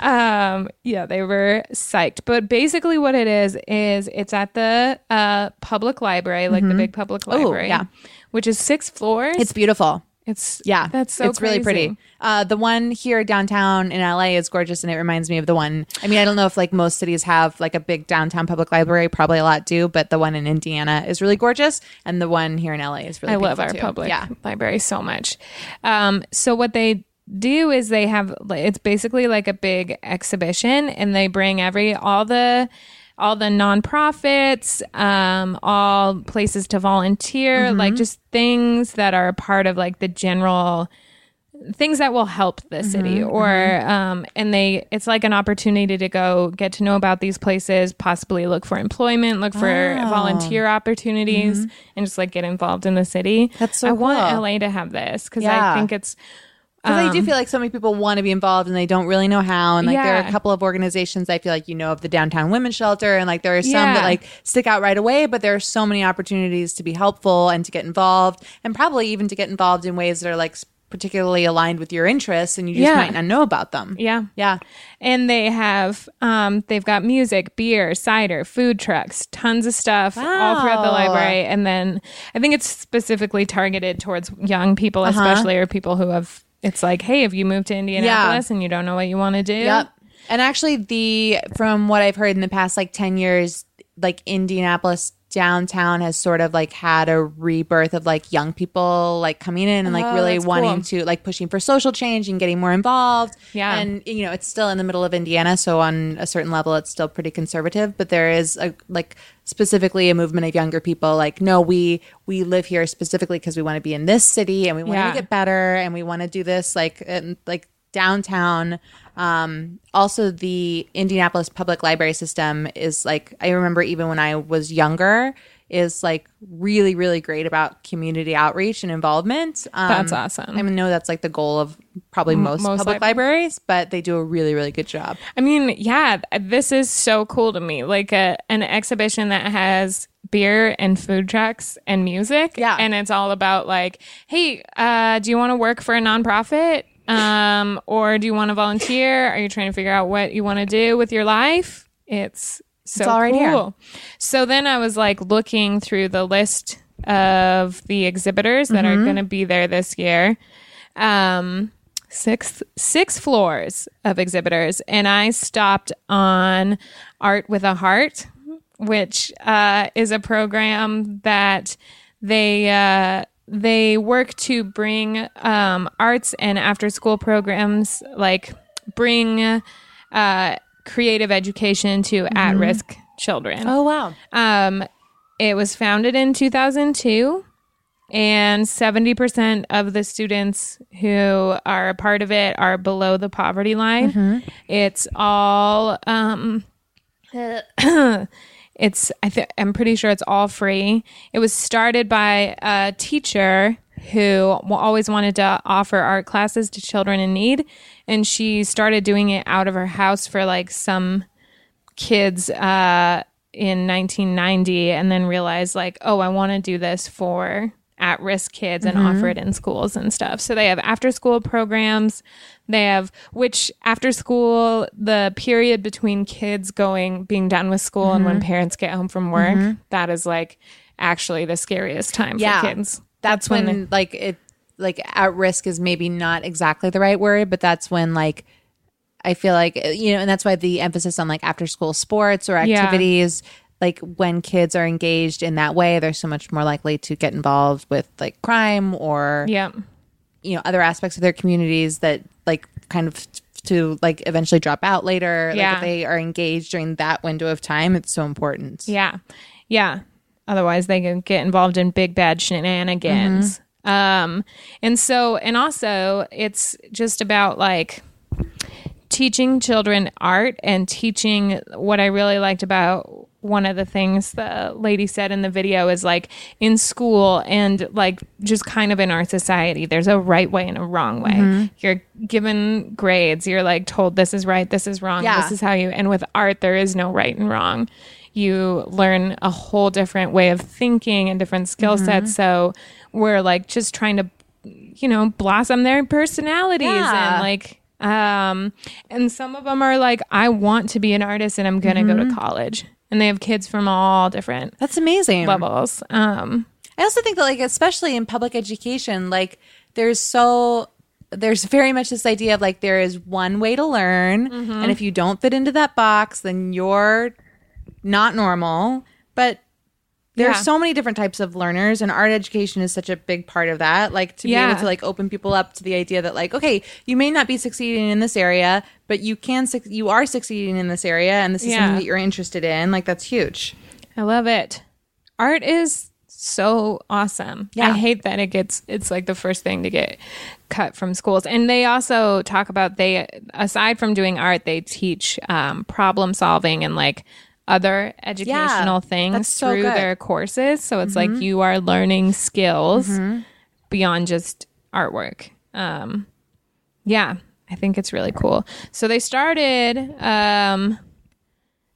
Um, yeah, they were psyched. But basically, what it is is it's at the uh, public library, like the big public library, Mm-hmm. yeah. which is six floors. It's beautiful. it's Yeah, that's so it's really pretty. Uh, the one here downtown in LA is gorgeous, and it reminds me of the one. I mean, I don't know if like most cities have like a big downtown public library. Probably a lot do, but the one in Indiana is really gorgeous, and the one here in LA is really. I love our too. public Yeah, library so much. Um, so what they do is they have it's basically like a big exhibition, and they bring every all the all the nonprofits, um, all places to volunteer, Mm-hmm. like just things that are a part of like the general things that will help the city Mm-hmm, or um and they it's like an opportunity to go get to know about these places possibly look for employment look for volunteer opportunities and just like get involved in the city Mm-hmm. That's so i want la to have this because Yeah. i think it's because I do feel like so many people want to be involved and they don't really know how. And like there are a couple of organizations I feel like you know of the downtown women's shelter, and like there are some Yeah. that like stick out right away, but there are so many opportunities to be helpful and to get involved, and probably even to get involved in ways that are like particularly aligned with your interests, and you just Yeah. might not know about them. yeah Yeah. and they have um they've got music beer cider food trucks tons of stuff all throughout the library and then i think it's specifically targeted towards young people Uh-huh. especially or people who have it's like hey have you moved to indianapolis and you don't know what you want to do Yep. And actually, the from what I've heard in the past like ten years, like Indianapolis downtown has sort of like had a rebirth of like young people like coming in and like Oh, really wanting cool. to like pushing for social change and getting more involved. Yeah. And you know, it's still in the middle of Indiana, so on a certain level it's still pretty conservative, but there is a like specifically a movement of younger people like no, we we live here specifically because we want to be in this city and we want Yeah. to get better and we want to do this like and like downtown um also the indianapolis public library system is like i remember even when i was younger is like really really great about community outreach and involvement um, That's awesome. i know that's like the goal of probably most, most public libra- libraries but they do a really really good job I mean, yeah, this is so cool to me. Like a an exhibition that has beer and food trucks and music. Yeah. And it's all about like, hey, uh, do you want to work for a nonprofit? Um, or do you want to volunteer? Are you trying to figure out what you want to do with your life? It's so all right here. cool. So then I was like looking through the list of the exhibitors that Mm-hmm. are going to be there this year. Um, six six floors of exhibitors, and I stopped on Art with a Heart, which uh, is a program that they uh, they work to bring um, arts and after school programs, like bring uh, creative education to at risk children. Oh, wow Um, it was founded in 2002. and 70% of the students who are a part of it are below the poverty line. It's all um it's I th- I'm pretty sure it's all free. It was started by a teacher who always wanted to offer art classes to children in need and she started doing it out of her house for like some kids uh in 1990 and then realized like oh I want to do this for at risk kids and mm-hmm. offer it in schools and stuff. So they have after school programs. They have which after school the period between kids going being done with school and when mm-hmm. parents get home from work, mm-hmm. that is like actually the scariest time Yeah. for kids. that's when like it like at risk is maybe not exactly the right word but that's when like i feel like you know and that's why the emphasis on like after school sports or Yeah. Like when kids are engaged in that way they're so much more likely to get involved with like crime or yeah. you know other aspects of their communities that like kind of to like eventually drop out later like Yeah. if they are engaged during that window of time it's so important Yeah. Yeah. Otherwise, they can get involved in big bad shenanigans. Um, and so, and also, it's just about like teaching children art and teaching what I really liked about one of the things the lady said in the video is like in school and like just kind of in our society, there's a right way and a wrong way. Mm-hmm. You're given grades, you're like told this is right, this is wrong, Yeah. this is how you, and with art, there is no right and wrong. You learn a whole different way of thinking and different skill mm-hmm. sets. So we're like just trying to, you know, blossom their personalities Yeah. and like, um, and some of them are like, I want to be an artist and I'm going to go to mm-hmm. college. And they have kids from all different that's amazing levels. Um, I also think that like especially in public education, like there's so there's very much this idea of like there is one way to learn Mm-hmm. and if you don't fit into that box then you're not normal. But there's Yeah. so many different types of learners and art education is such a big part of that. Like to be able to like open people up to the idea that like okay, you may not be succeeding in this area, but you can suc you are succeeding in this area and this is Yeah. something that you're interested in. Like that's huge. I love it. Art is so awesome. Yeah. I hate that it gets it's like the first thing to get cut from schools. And they also talk about they aside from doing art, they teach um, problem solving and like other educational things that's so through good. their courses. So it's like you are learning skills beyond just artwork. Um, yeah, I think it's really cool. So they started um,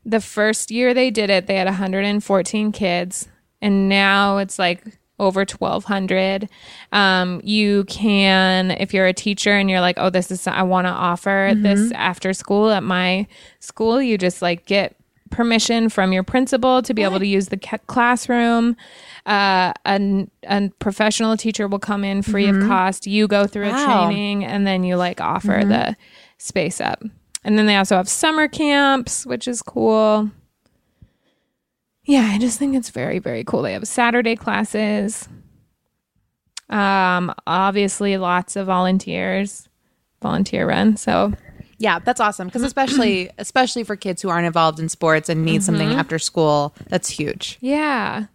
the first year they did it, they had 114 kids, and now it's like over 1200 um, you can if you're a teacher and you're like oh this is i want to offer this after school at my school you just like get permission from your principal to be able to use the ca- classroom. Uh, a, a professional teacher will come in free of cost. You go through a training and then you like offer the space up. And then they also have summer camps which is cool. Yeah i just think it's very very cool. They have saturday classes. Um obviously lots of volunteers volunteer run so Yeah, that's awesome. Because especially especially for kids who aren't involved in sports and need something mm-hmm. after school, that's huge. yeah.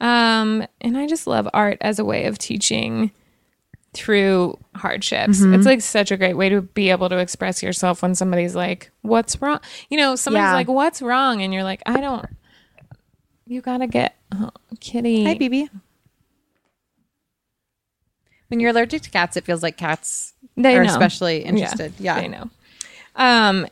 Um and i just love art as a way of teaching through hardships. It's mm-hmm. like such a great way to be able to express yourself when somebody's like what's wrong? You know somebody's Yeah. like what's wrong? And you're like i don't you gotta get oh, kitty. Hi, BB. When you're allergic to cats, it feels like cats They are know. especially interested. Yeah, They know. Um,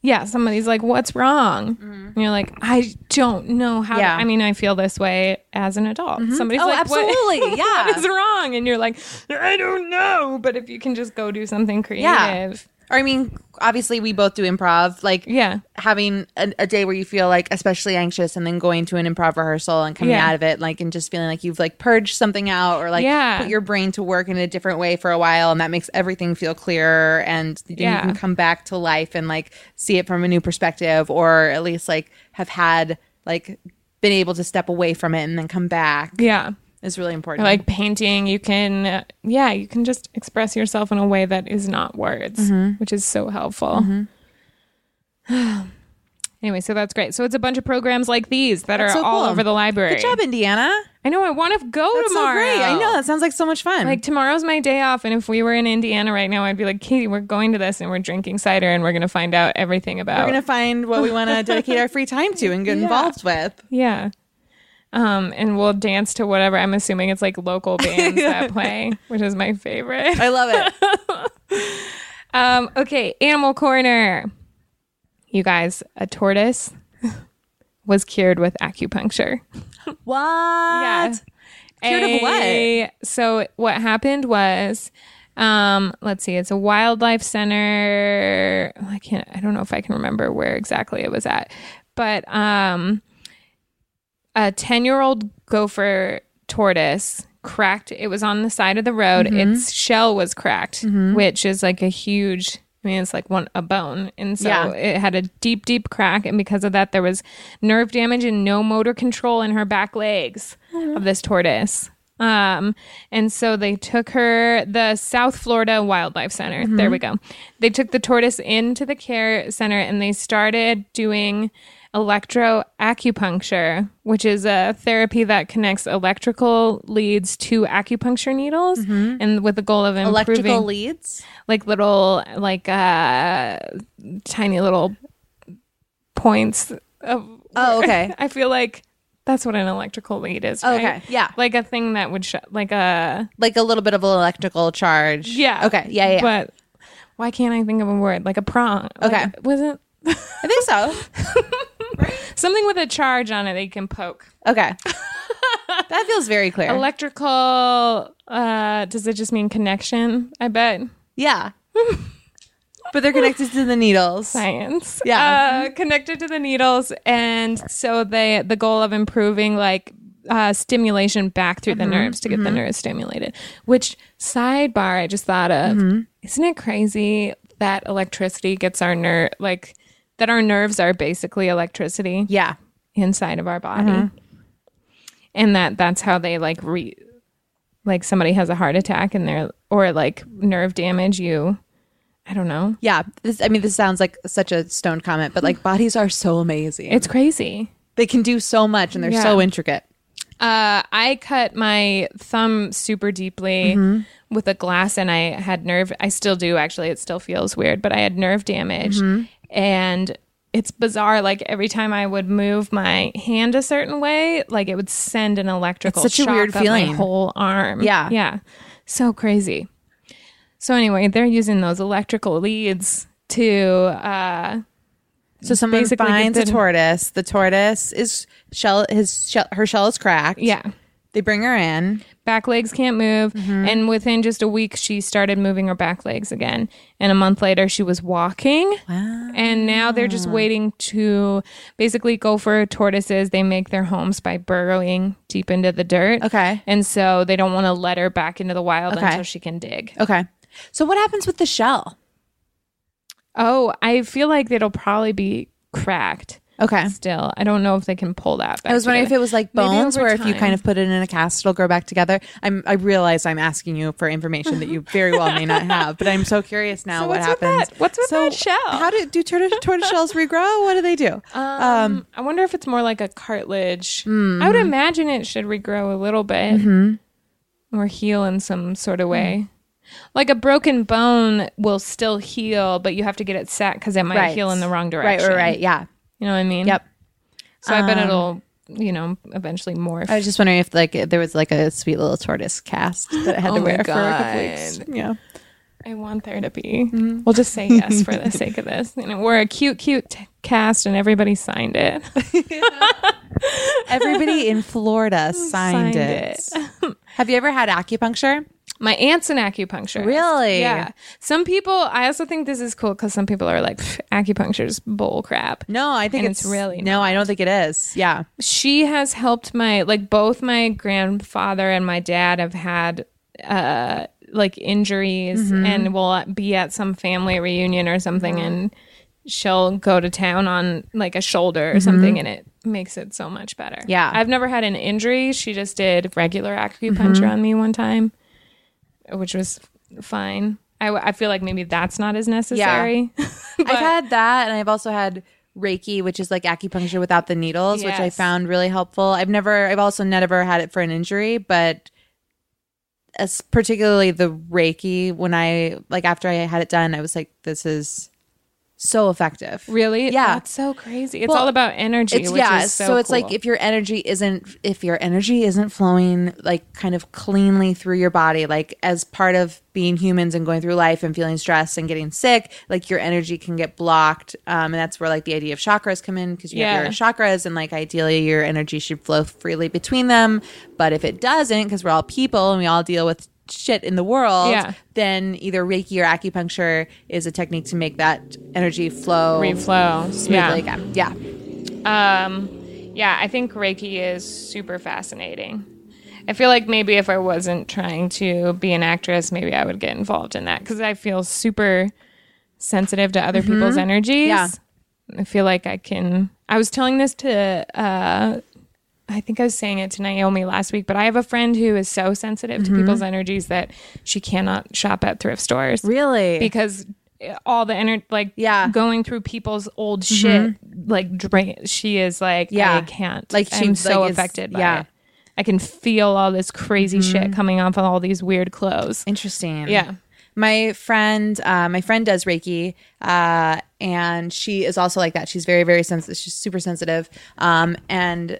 yeah, somebody's like, "What's wrong?" And you're like, "I don't know how." to-" Mm-hmm. Yeah. I mean, I feel this way as an adult. Somebody's Oh, like, "What- absolutely. Yeah. what is wrong?" And you're like, "I don't know." But if you can just go do something creative, yeah. Or I mean, obviously, we both do improv. Like, yeah, having a, a day where you feel like especially anxious, and then going to an improv rehearsal and coming Yeah. out of it, like, and just feeling like you've like purged something out, or like Yeah. put your brain to work in a different way for a while, and that makes everything feel clearer, and then Yeah. you can come back to life and like see it from a new perspective, or at least like have had like been able to step away from it and then come back yeah. Is really important. Like painting, you can, uh, yeah, you can just express yourself in a way that is not words, Mm-hmm. which is so helpful. Anyway, so that's great. So it's a bunch of programs like these that That's are so all cool. over the library. Good job, Indiana. I know. I want to go That's tomorrow. so great. I know. That sounds like so much fun. Like tomorrow's my day off, and if we were in Indiana right now, I'd be like, Katie, we're going to this, and we're drinking cider, and we're going to find out everything about. we're gonna find what we want to dedicate our free time to and get involved with. yeah. Um, and we'll dance to whatever. I'm assuming it's like local bands that play, which is my favorite. I love it. Um, okay, animal corner. You guys, a tortoise was cured with acupuncture. what? Yeah. Cured of what? So what happened was, um, let's see, it's a wildlife center. I can't. I don't know if I can remember where exactly it was at, but um, a ten-year-old gopher tortoise cracked. It was on the side of the road. Mm-hmm. Its shell was cracked, which is like a huge. I mean, it's like one a bone, and so Yeah. it had a deep, deep crack, and because of that, there was nerve damage and no motor control in her back legs of this tortoise. Um, and so they took her the South Florida Wildlife Center. There we go. They took the tortoise into the care center and they started doing electro acupuncture, which is a therapy that connects electrical leads to acupuncture needles, and with the goal of improving Electrical leads. like little like uh tiny little points of Oh, okay. I feel like that's what an electrical lead is. Oh, Right? okay, yeah. like a thing that would sh- like a Like a little bit of an electrical charge. yeah. Okay. Yeah. Yeah. But why can't I think of a word like a prong? Like, Okay. was it I think so. something with a charge on it they can poke? Okay. that feels very clear. Electrical. uh Does it just mean connection? I bet. yeah. but they're connected to the needles. science. Yeah. Uh, connected to the needles. And so they the goal of improving like uh, stimulation back through the nerves to get the nerves stimulated. Which sidebar I just thought of. Isn't it crazy that electricity gets our nerve like that our nerves are basically electricity Yeah. inside of our body. Mm-hmm. And that that's how they like re like somebody has a heart attack and they're or like nerve damage you I don't know. Yeah. This, I mean, this sounds like such a stoned comment, but like bodies are so amazing. It's crazy. they can do so much and they're Yeah. so intricate. Uh, I cut my thumb super deeply mm-hmm. with a glass, and I had nerve. I still do actually. It still feels weird, but I had nerve damage, mm-hmm. And it's bizarre. Like every time I would move my hand a certain way, like it would send an electrical. It's such a weird feeling. My whole arm. Yeah. yeah, so crazy. So anyway, they're using those electrical leads to uh, So someone finds a tortoise. The tortoise is shell. His shell, her shell is cracked. yeah. They bring her in. back legs can't move mm-hmm. and within just a week she started moving her back legs again and a month later she was walking Wow. and now they're just waiting to basically gopher tortoises they make their homes by burrowing deep into the dirt Okay. and so they don't want to let her back into the wild Okay. until she can dig Okay. So what happens with the shell? oh i feel like it'll probably be cracked Okay. still i don't know if they can pull that back I was wondering if it was like Maybe bones, over where if you time. kind of put it in a cast, it'll grow back together. I'm. I realize I'm asking you for information that you very well may not have, but I'm so curious now So what what's with happens. that? What's with so that shell? How do do tortoise, tortoise shells regrow? What do they do? Um, I wonder if it's more like a cartilage. Hmm. I would imagine it should regrow a little bit Mm-hmm. or heal in some sort of way. Like a broken bone will still heal, but you have to get it set because it might Right. heal in the wrong right. direction. Right. Right. Yeah. You know what I mean? Yep. So I bet Um, it'll, you know, eventually morph. I was just wondering if like there was like a sweet little tortoise cast that I had Oh to my wear for a couple weeks. Yeah. I want there to be. Mm-hmm. We'll just say yes for the sake of this. You know, we're a cute, cute t- cast, and everybody signed it. Everybody in Florida signed, Signed it. Have you ever had acupuncture? My aunt's an acupuncturist. Really? Yeah. Some people, I also think this is cool because some people are like, "Pff, acupuncture's bull crap. No, I think it's, it's really no. I don't think it is. Yeah. She has helped my, like, both my grandfather and my dad have had, uh, like injuries Mm-hmm. and will be at some family reunion or something and she'll go to town on like a shoulder or something and it makes it so much better. Mm-hmm. Yeah. I've never had an injury. She just did regular acupuncture Mm-hmm. on me one time, which was fine. I, I feel like maybe that's not as necessary. Yeah. I've had that, and I've also had Reiki, which is like acupuncture without the needles, which I found really helpful. I've never, I've also never had it for an injury, but as particularly the Reiki, when I like after I had it done, I was like, this is so effective. Really? Yeah. That's so crazy. It's Well, all about energy. It's which yeah, Is so, it's like if your energy isn't if your energy isn't flowing like kind of cleanly through your body, like as part of being humans and going through life and feeling stressed and getting sick, like your energy can get blocked, um, and that's where like the idea of chakras come in because you Yeah. have your chakras and like ideally your energy should flow freely between them, but if it doesn't, because we're all people and we all deal with shit in the world, Yeah. then either Reiki or acupuncture is a technique to make that energy flow reflow. smoothly Yeah. again. Yeah. Um, yeah, I think Reiki is super fascinating. I feel like maybe if I wasn't trying to be an actress, maybe I would get involved in that because I feel super sensitive to other people's energies. Yeah. I feel like I can. I was telling this to, uh, I think I was saying it to Naomi last week, but I have a friend who is so sensitive to people's energies that she cannot shop at thrift stores Really? because all the energy like Yeah. Mm-hmm. going through people's old shit like drain she is like Yeah. i can't Like, she's i'm so like, affected by yeah. it i can feel all this crazy Mm-hmm. shit coming off of all these weird clothes Interesting. Yeah. My friend, uh, my friend does Reiki, uh, and she is also like that. She's very, very sensitive. She's super sensitive, um, and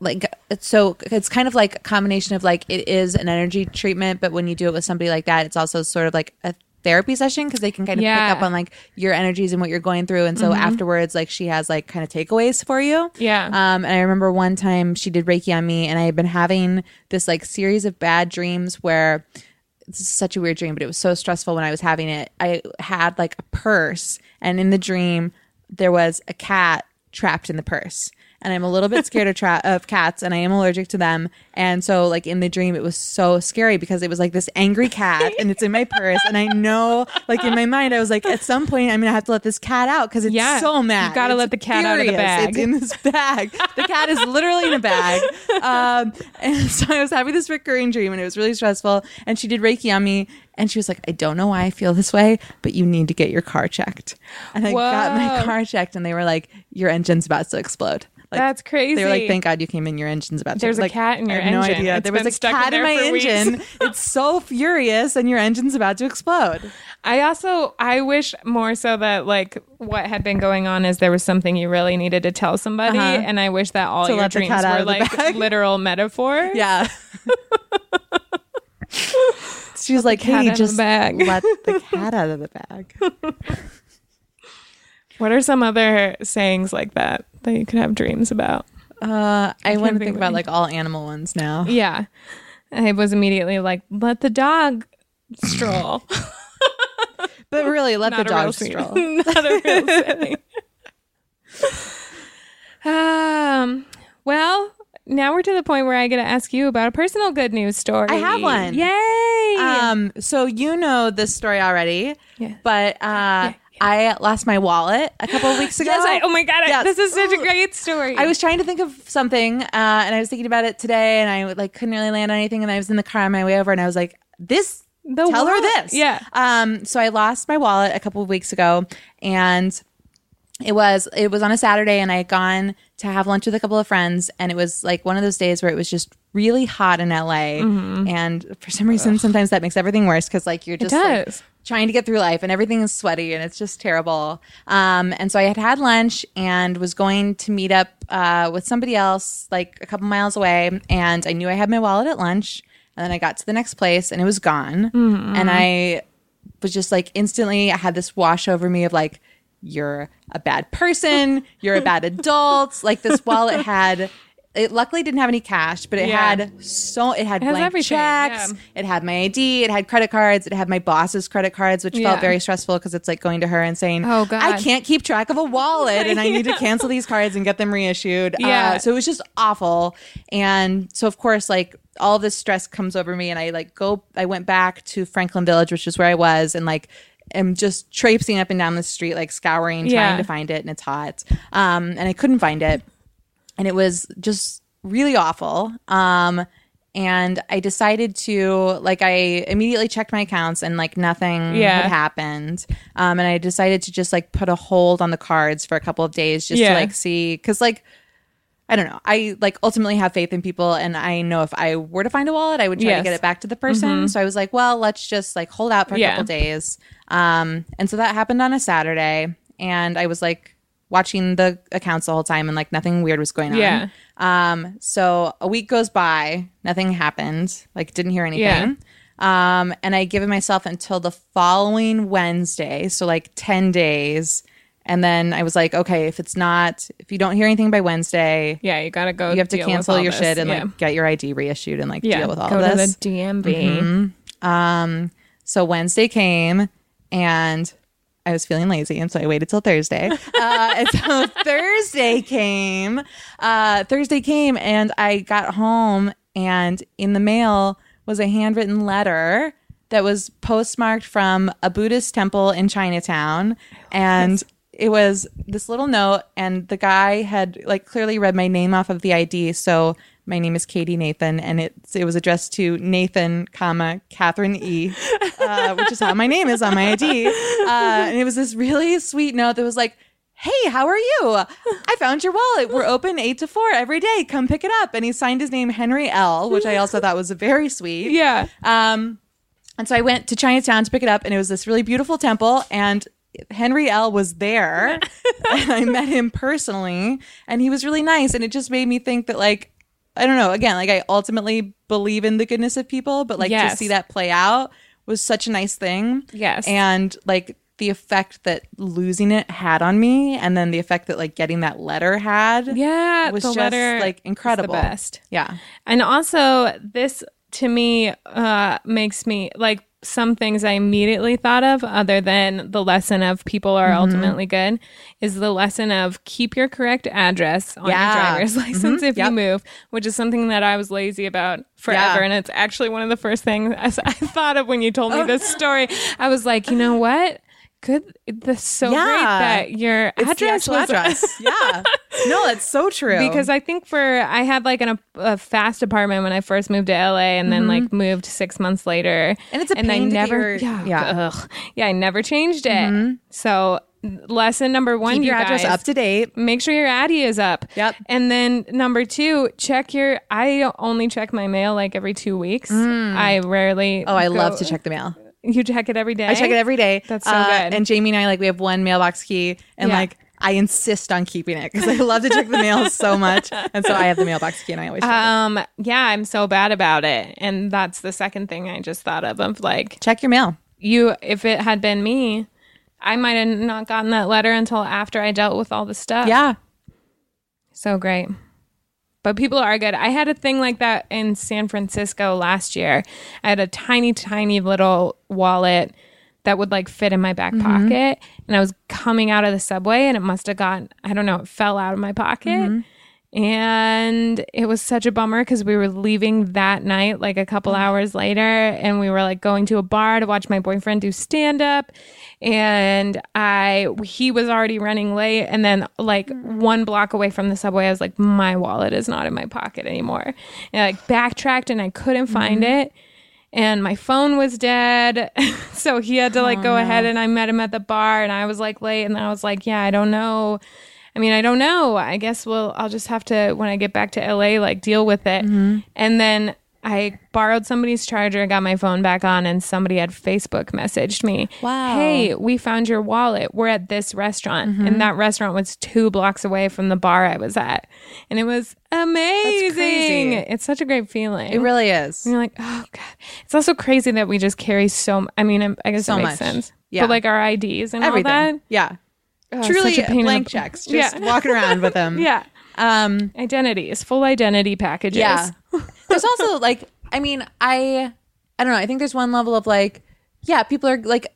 like it's so it's kind of like a combination of like it is an energy treatment, but when you do it with somebody like that, it's also sort of like a therapy session because they can kind of Yeah. pick up on like your energies and what you're going through, and so afterwards, like she has like kind of takeaways for you. Yeah. Um, and I remember one time she did Reiki on me, and I had been having this like series of bad dreams where this is such a weird dream, but it was so stressful when I was having it. I had like a purse, and in the dream, there was a cat trapped in the purse. And I'm a little bit scared of, tra- of cats, and I am allergic to them. And so, like in the dream, it was so scary because it was like this angry cat, and it's in my purse. And I know, like in my mind, I was like, at some point, I'm gonna have to let this cat out because it's Yeah. so mad. You've gotta let the cat out of the bag. It's in this bag. The cat is literally in a bag. Um, and so I was having this recurring dream and it was really stressful. And she did Reiki on me and she was like, I don't know why I feel this way, but you need to get your car checked. And I got my car checked and they were like, Your engine's about to explode. Like, That's crazy. They were like, Thank God you came in, your engine's about to explode. There's a like, cat in your I have no idea. It's there was a stuck in cat in, there my engine. it's so furious and your engine's about to explode. i also i wish more so that like what had been going on is there was something you really needed to tell somebody Uh-huh. and i wish that all To your dreams were like literal metaphors Yeah. She's was like, "Hey, just bag." let the cat out of the bag." What are some other sayings like that that you could have dreams about Uh, I want to think about like all animal ones now. Yeah. I was immediately like, let the dog stroll. But really, let the Not real dog stroll. Not a real saying. um, well, now we're to the point where I get to ask you about a personal good news story. I have one. Yay! Um, so you know this story already, Yeah. but uh, I lost my wallet a couple of weeks ago. yes, I, oh my God, I- this is such a great story. I was trying to think of something, uh, and I was thinking about it today, and I like couldn't really land on anything. And I was in the car on my way over, and I was like, "This, The tell her this." Yeah. Um. So I lost my wallet a couple of weeks ago, and it was it was on a Saturday, and I had gone to have lunch with a couple of friends, and it was like one of those days where it was just really hot in LA, Mm-hmm. and for some reason, sometimes that makes everything worse because like you're just like, trying to get through life and everything is sweaty and it's just terrible. Um, and so I had had lunch and was going to meet up uh, with somebody else like a couple miles away. And I knew I had my wallet at lunch. And then I got to the next place and it was gone. And I was just like instantly, I had this wash over me of like, you're a bad person, you're a bad adult. Like this wallet had. It luckily didn't have any cash, but it Yeah. had so it had has blank checks. yeah. It had my ID. It had credit cards. It had my boss's credit cards, which Yeah. felt very stressful because it's like going to her and saying, Oh, God. I can't keep track of a wallet and I need to cancel these cards and get them reissued." Yeah. Uh, so it was just awful. And so of course, like all this stress comes over me, and I like go. I went back to Franklin Village, which is where I was, and like. Am just traipsing up and down the street, like scouring, trying Yeah. to find it, and it's hot. Um, and I couldn't find it and it was just really awful. Um, and I decided to like I immediately checked my accounts and like nothing Yeah. had happened. Um, and I decided to just like put a hold on the cards for a couple of days just Yeah. to like see because like I don't know. I like ultimately have faith in people, and I know if I were to find a wallet, I would try Yes. to get it back to the person. So I was like, well, let's just like hold out for a Yeah. couple days. Um, and so that happened on a Saturday, and I was like watching the accounts the whole time, and like nothing weird was going on. Yeah. Um, so a week goes by, nothing happened. Like didn't hear anything. Yeah. Um, and I given myself until the following Wednesday, so like ten days. And then I was like, okay, if it's not, if you don't hear anything by Wednesday, Yeah, you gotta go. you have to cancel your this. shit and yeah. like get your ID reissued and like yeah. deal with all go of this. to the DMV. Um, so Wednesday came and I was feeling lazy, and so I waited till Thursday. Uh, and so Thursday came. Uh, Thursday came, and I got home, and in the mail was a handwritten letter that was postmarked from a Buddhist temple in Chinatown, and it was this little note, and the guy had like clearly read my name off of the ID, so. My name is Katie Nathan, and it it was addressed to Nathan, comma Catherine E, uh, which is how my name is on my ID. Uh, and it was this really sweet note that was like, "Hey, how are you? I found your wallet. We're open eight to four every day. Come pick it up." And he signed his name Henry L, which I also thought was very sweet. Yeah. Um, and so I went to Chinatown to pick it up, and it was this really beautiful temple, and Henry L was there, and I met him personally, and he was really nice, and it just made me think that like. I don't know. Again, like I ultimately believe in the goodness of people, but like to see that play out was such a nice thing. Yes. And like the effect that losing it had on me, and then the effect that like getting that letter had, Yeah, was just letter like incredible. The best. Yeah. And also, this to me uh, makes me like some things I immediately thought of, other than the lesson of people are Mm-hmm. ultimately good, is the lesson of keep your correct address on Yeah. your driver's license if Yep. you move, which is something that I was lazy about forever. Yeah. And it's actually one of the first things I I thought of when you told me Oh. this story. I was like, you know what? Good. That's so great that your It's address was address. yeah. No, that's so true. because I think for I had like an, a fast apartment when I first moved to LA, and then like moved six months later, Mm-hmm. And it's a and I pain to get never, yeah, yeah. Mm-hmm. ugh. yeah, I never changed it. So lesson number one, keep you your address guys, up to date. Make sure your Addy is up. Yep. And then number two, check your. I only check my mail like every two weeks. I rarely. Oh, I go- love to check the mail. You check it every day. I check it every day. That's so Uh, good. And Jamie and I like we have one mailbox key, and Yeah. like I insist on keeping it because I love to check the mail so much, and so I have the mailbox key, and I always check, it. Um. Yeah, I'm so bad about it, and that's the second thing I just thought of. Of like, check your mail. you if it had been me i might have not gotten that letter until after i dealt with all the stuff Yeah, so great but people are good. I had a thing like that in san francisco last year. I had a tiny tiny little wallet that would like fit in my back mm-hmm. pocket and i was coming out of the subway and it must have gotten i don't know it fell out of my pocket mm-hmm. And it was such a bummer because we were leaving that night like a couple mm. hours later and we were like going to a bar to watch my boyfriend do stand up and i he was already running late and then like mm. one block away from the subway i was like my wallet is not in my pocket anymore. And i like backtracked and i couldn't find mm-hmm. it. And my phone was dead. So he had to like go oh, ahead and i met him at the bar and i was like late and i was like yeah i don't know I mean, I don't know. I guess we'll I'll just have to when I get back to LA like deal with it. Mm-hmm. And then I borrowed somebody's charger, and got my phone back on, and somebody had Facebook messaged me. Wow. Hey, we found your wallet. We're at this restaurant. And mm-hmm. that restaurant was two blocks away from the bar I was at. And it was amazing. It's such a great feeling. it really is. And you're like, oh god. It's also crazy that we just carry so. m- I mean, I guess So that makes much. sense. Yeah. But like our IDs and Everything. all that. Yeah, Oh, truly such a pain in blank the- checks. Just Yeah. walking around with them. Yeah. Um. Identities, full identity packages. Yeah. there's also like, I mean, I, I don't know. I think there's one level of like, yeah, people are like,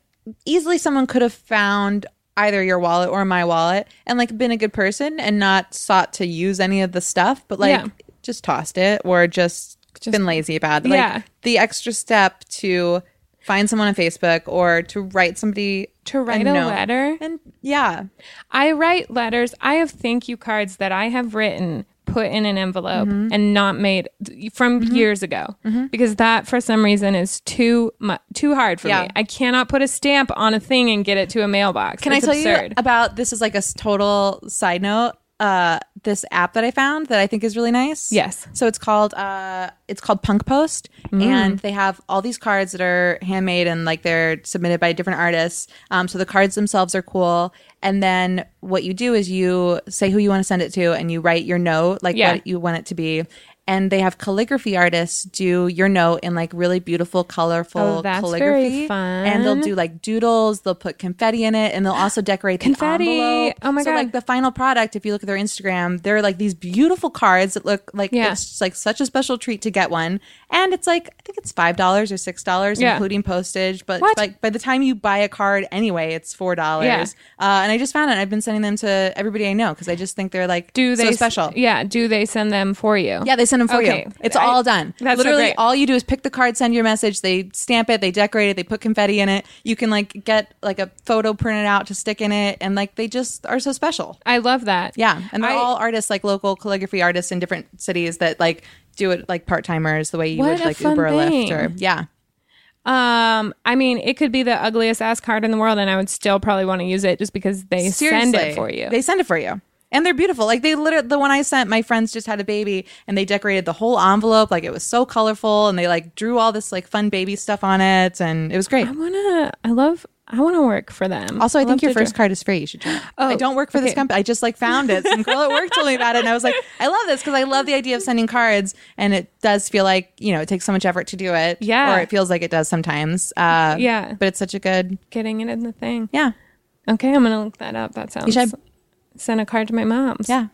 easily someone could have found either your wallet or my wallet and like been a good person and not sought to use any of the stuff, but like Yeah. just tossed it or just, been lazy about it. Like Yeah. the extra step to find someone on Facebook or to write somebody To write a note. letter. And yeah, I write letters. I have thank you cards that I have written put in an envelope mm-hmm. and not made from mm-hmm. years ago mm-hmm. because that for some reason is too mu- too hard for Yeah. me. I cannot put a stamp on a thing and get it to a mailbox. Can It's I tell absurd. you about this? Is like a total side note. Uh, this app that I found that I think is really nice. Yes. So it's called uh, it's called Punk Post, and they have all these cards that are handmade and like they're submitted by different artists. Um, so the cards themselves are cool, and then what you do is you say who you want to send it to, and you write your note, like Yeah. what you want it to be. And they have calligraphy artists do your note in like really beautiful, colorful Oh, that's calligraphy. very fun. And they'll do like doodles. They'll put confetti in it, and they'll also decorate the Confetti. envelope. Oh my so, God. like the final product, if you look at their Instagram, they're like these beautiful cards that look like Yeah. it's just like such a special treat to get one. And it's like I think it's five dollars or six dollars, Yeah. including postage. But What? like by the time you buy a card anyway, it's four dollars. Yeah. Uh, and I just found it. I've been sending them to everybody I know because I just think they're like do they so special. Yeah, do they send them for you? Yeah, they send them for Okay. you. It's I- all done. that's so Literally, great. all you do is pick the card, send your message. They stamp it, they decorate it, they put confetti in it. You can like get like a photo printed out to stick in it, and like they just are so special. I love that. Yeah, and they're I- all artists, like local calligraphy artists in different cities that like do it like part timers, the way you would like Uber or Lyft or yeah. Um, I mean, it could be the ugliest ass card in the world, and I would still probably want to use it just because they send it for you. They send it for you. And they're beautiful. Like they literally, the one I sent, my friends just had a baby and they decorated the whole envelope. Like it was so colorful and they like drew all this like fun baby stuff on it. And it was great. I wanna. I love. I want to work for them. Also, I love think your first do- card is free. You should try. Oh, I don't work for this company. I just like found it. Some girl at work told me about it, and I was like, I love this because I love the idea of sending cards, and it does feel like you know it takes so much effort to do it. Yeah. or it feels like it does sometimes. Uh, Yeah. but it's such a good. getting it in the thing. Yeah, Okay, I'm gonna look that up. That sounds. Send a card to my mom's. yeah.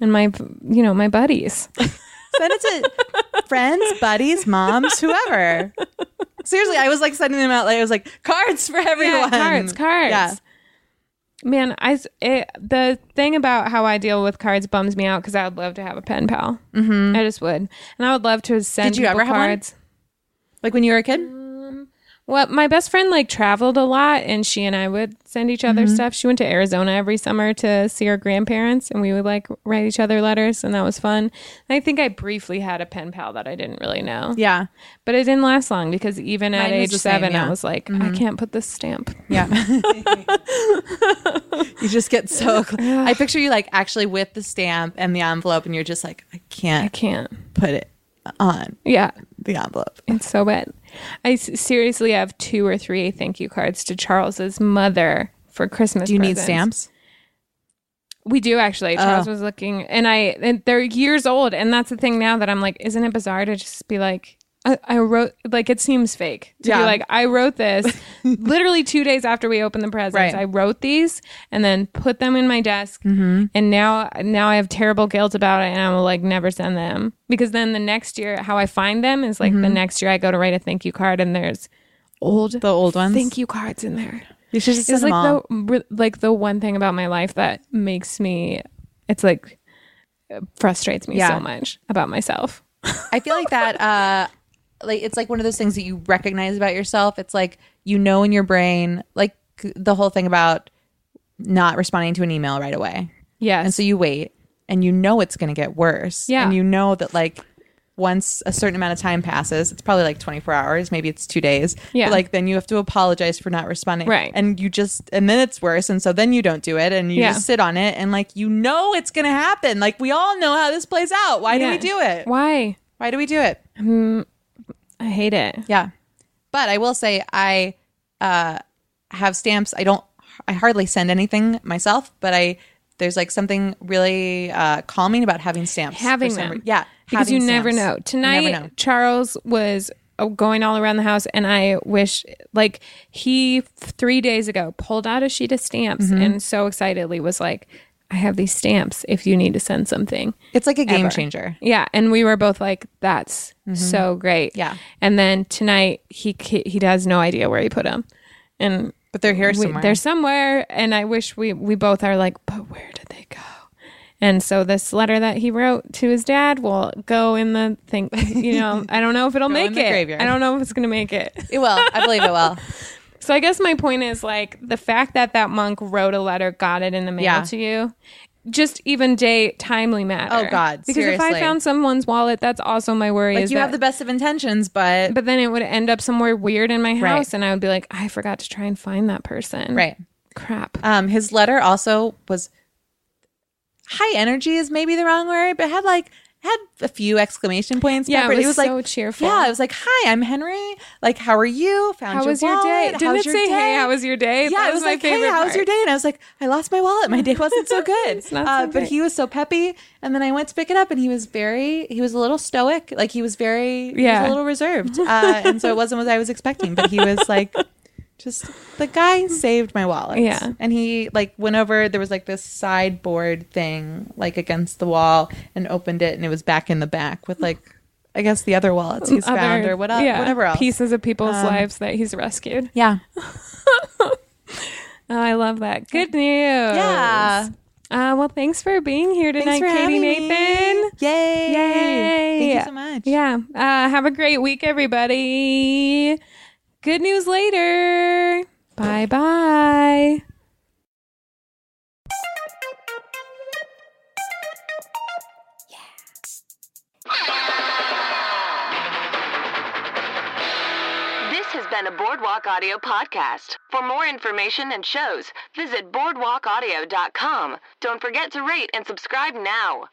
and my, you know, my buddies. Send it to friends, buddies, moms, whoever. Seriously, I was like sending them out. Like I was like cards for everyone. cards, cards. Yeah. Man, I it, the thing about how I deal with cards bums me out because I would love to have a pen pal. Mm-hmm. I just would, and I would love to send. Did you ever have one? cards. Like when you were a kid. Well, my best friend like traveled a lot, and she and I would send each other Mm-hmm. stuff. She went to Arizona every summer to see her grandparents, and we would like write each other letters, and that was fun. And I think I briefly had a pen pal that I didn't really know, Yeah, but it didn't last long because even at Mine was age same, seven, yeah. Mm-hmm. I was like, I can't put this stamp. yeah. you just get so. Cl- I picture you like actually with the stamp and the envelope, and you're just like, I I can't I can't. put it on Yeah, the envelope. It's so bad. I seriously have two or three thank you cards to Charles's mother for Christmas. Do you need stamps? We do actually. Oh. Charles Oh. was looking, and I and they're years old, and that's the thing now that I'm like, isn't it bizarre to just be like, I, I wrote like it seems fake to be Yeah. like I wrote this literally two days after we opened the presents. Right. I wrote these and then put them in my desk, Mm-hmm. and now now I have terrible guilt about it, and I will like never send them because then the next year, how I find them is like the Mm-hmm. next year I go to write a thank you card, and there's old The old ones. thank you cards in there. You should just send It's like the like the one thing about my life that makes me it's like uh, frustrates me Yeah. so much about myself. I feel like that uh like it's like one of those things that you recognize about yourself. It's like you know in your brain like the whole thing about not responding to an email right away. Yeah. And so you wait and you know it's going to get worse. Yeah. And you know that like once a certain amount of time passes, it's probably like 24 hours, maybe it's 2 days. Yeah. But like then you have to apologize for not responding. Right. And you just and then it's worse and so then you don't do it and you Yeah. just sit on it and like you know it's going to happen. Like we all know how this plays out. Why do we do it? Why? Why do we do it? Hmm. I hate it. Yeah. But I will say I uh have stamps. I don't I hardly send anything myself, but I there's like something really uh calming about having stamps. Having them. re- yeah. Because you never. You Tonight never know. Charles was uh, going all around the house and I wish like he 3 days ago pulled out a sheet of stamps Mm-hmm. and so excitedly was like I have these stamps if you need to send something. It's like a game ever. changer. Yeah, and we were both like, "That's so great." Mm-hmm. Yeah. and then tonight he he has no idea where he put them, and But they're here we- somewhere. they're somewhere. And I wish we we both are like, but where did they go? And so this letter that he wrote to his dad will go in the thing. You know, I don't know if it'll make it. graveyard. I don't know if it's gonna make it. It will. I believe it will. So I guess my point is like the fact that that monk wrote a letter, got it in the mail Yeah. to you, just even day timely matter. Oh, God, Because if I found someone's wallet, that's also my worry. Like you have the best of intentions, but but then it would end up somewhere weird in my house, Right. and I would be like, I forgot to try and find that person. right. Crap. Um, his letter also was high energy is maybe the wrong word, but had like had a few exclamation points. Yeah, it peppered. was so cheerful. Yeah, it was like, "Hi, I'm Henry. Like, how are you? Found How your was your day? Didn't How's it your say, day?" "Hey, how was your day"? Yeah, That it was was like, "Hey, how was your day?" And I was like, "I lost my wallet. My day wasn't so good." It's not uh, but he was so peppy, and then I went to pick it up, and he was very, he was a little stoic. Like he was very, he was Yeah. a little reserved, uh, and so it wasn't what I was expecting. But he was like. Just the guy saved my wallet. Yeah. And he like went over there was like this sideboard thing like against the wall and opened it and it was back in the back with like I guess the other wallets he's Other- found or whatever yeah, whatever else. Pieces of people's Um, lives that he's rescued. Yeah. Oh, I love that. Good news. Yeah. Uh, well, thanks for being here tonight, Katie having me. Nathan. Yay. Yay. Thank you so much. Yeah. Uh, have a great week, everybody. Good news later. Bye bye. This has been a Boardwalk Audio podcast. For more information and shows, visit boardwalkaudio.com. Don't forget to rate and subscribe now.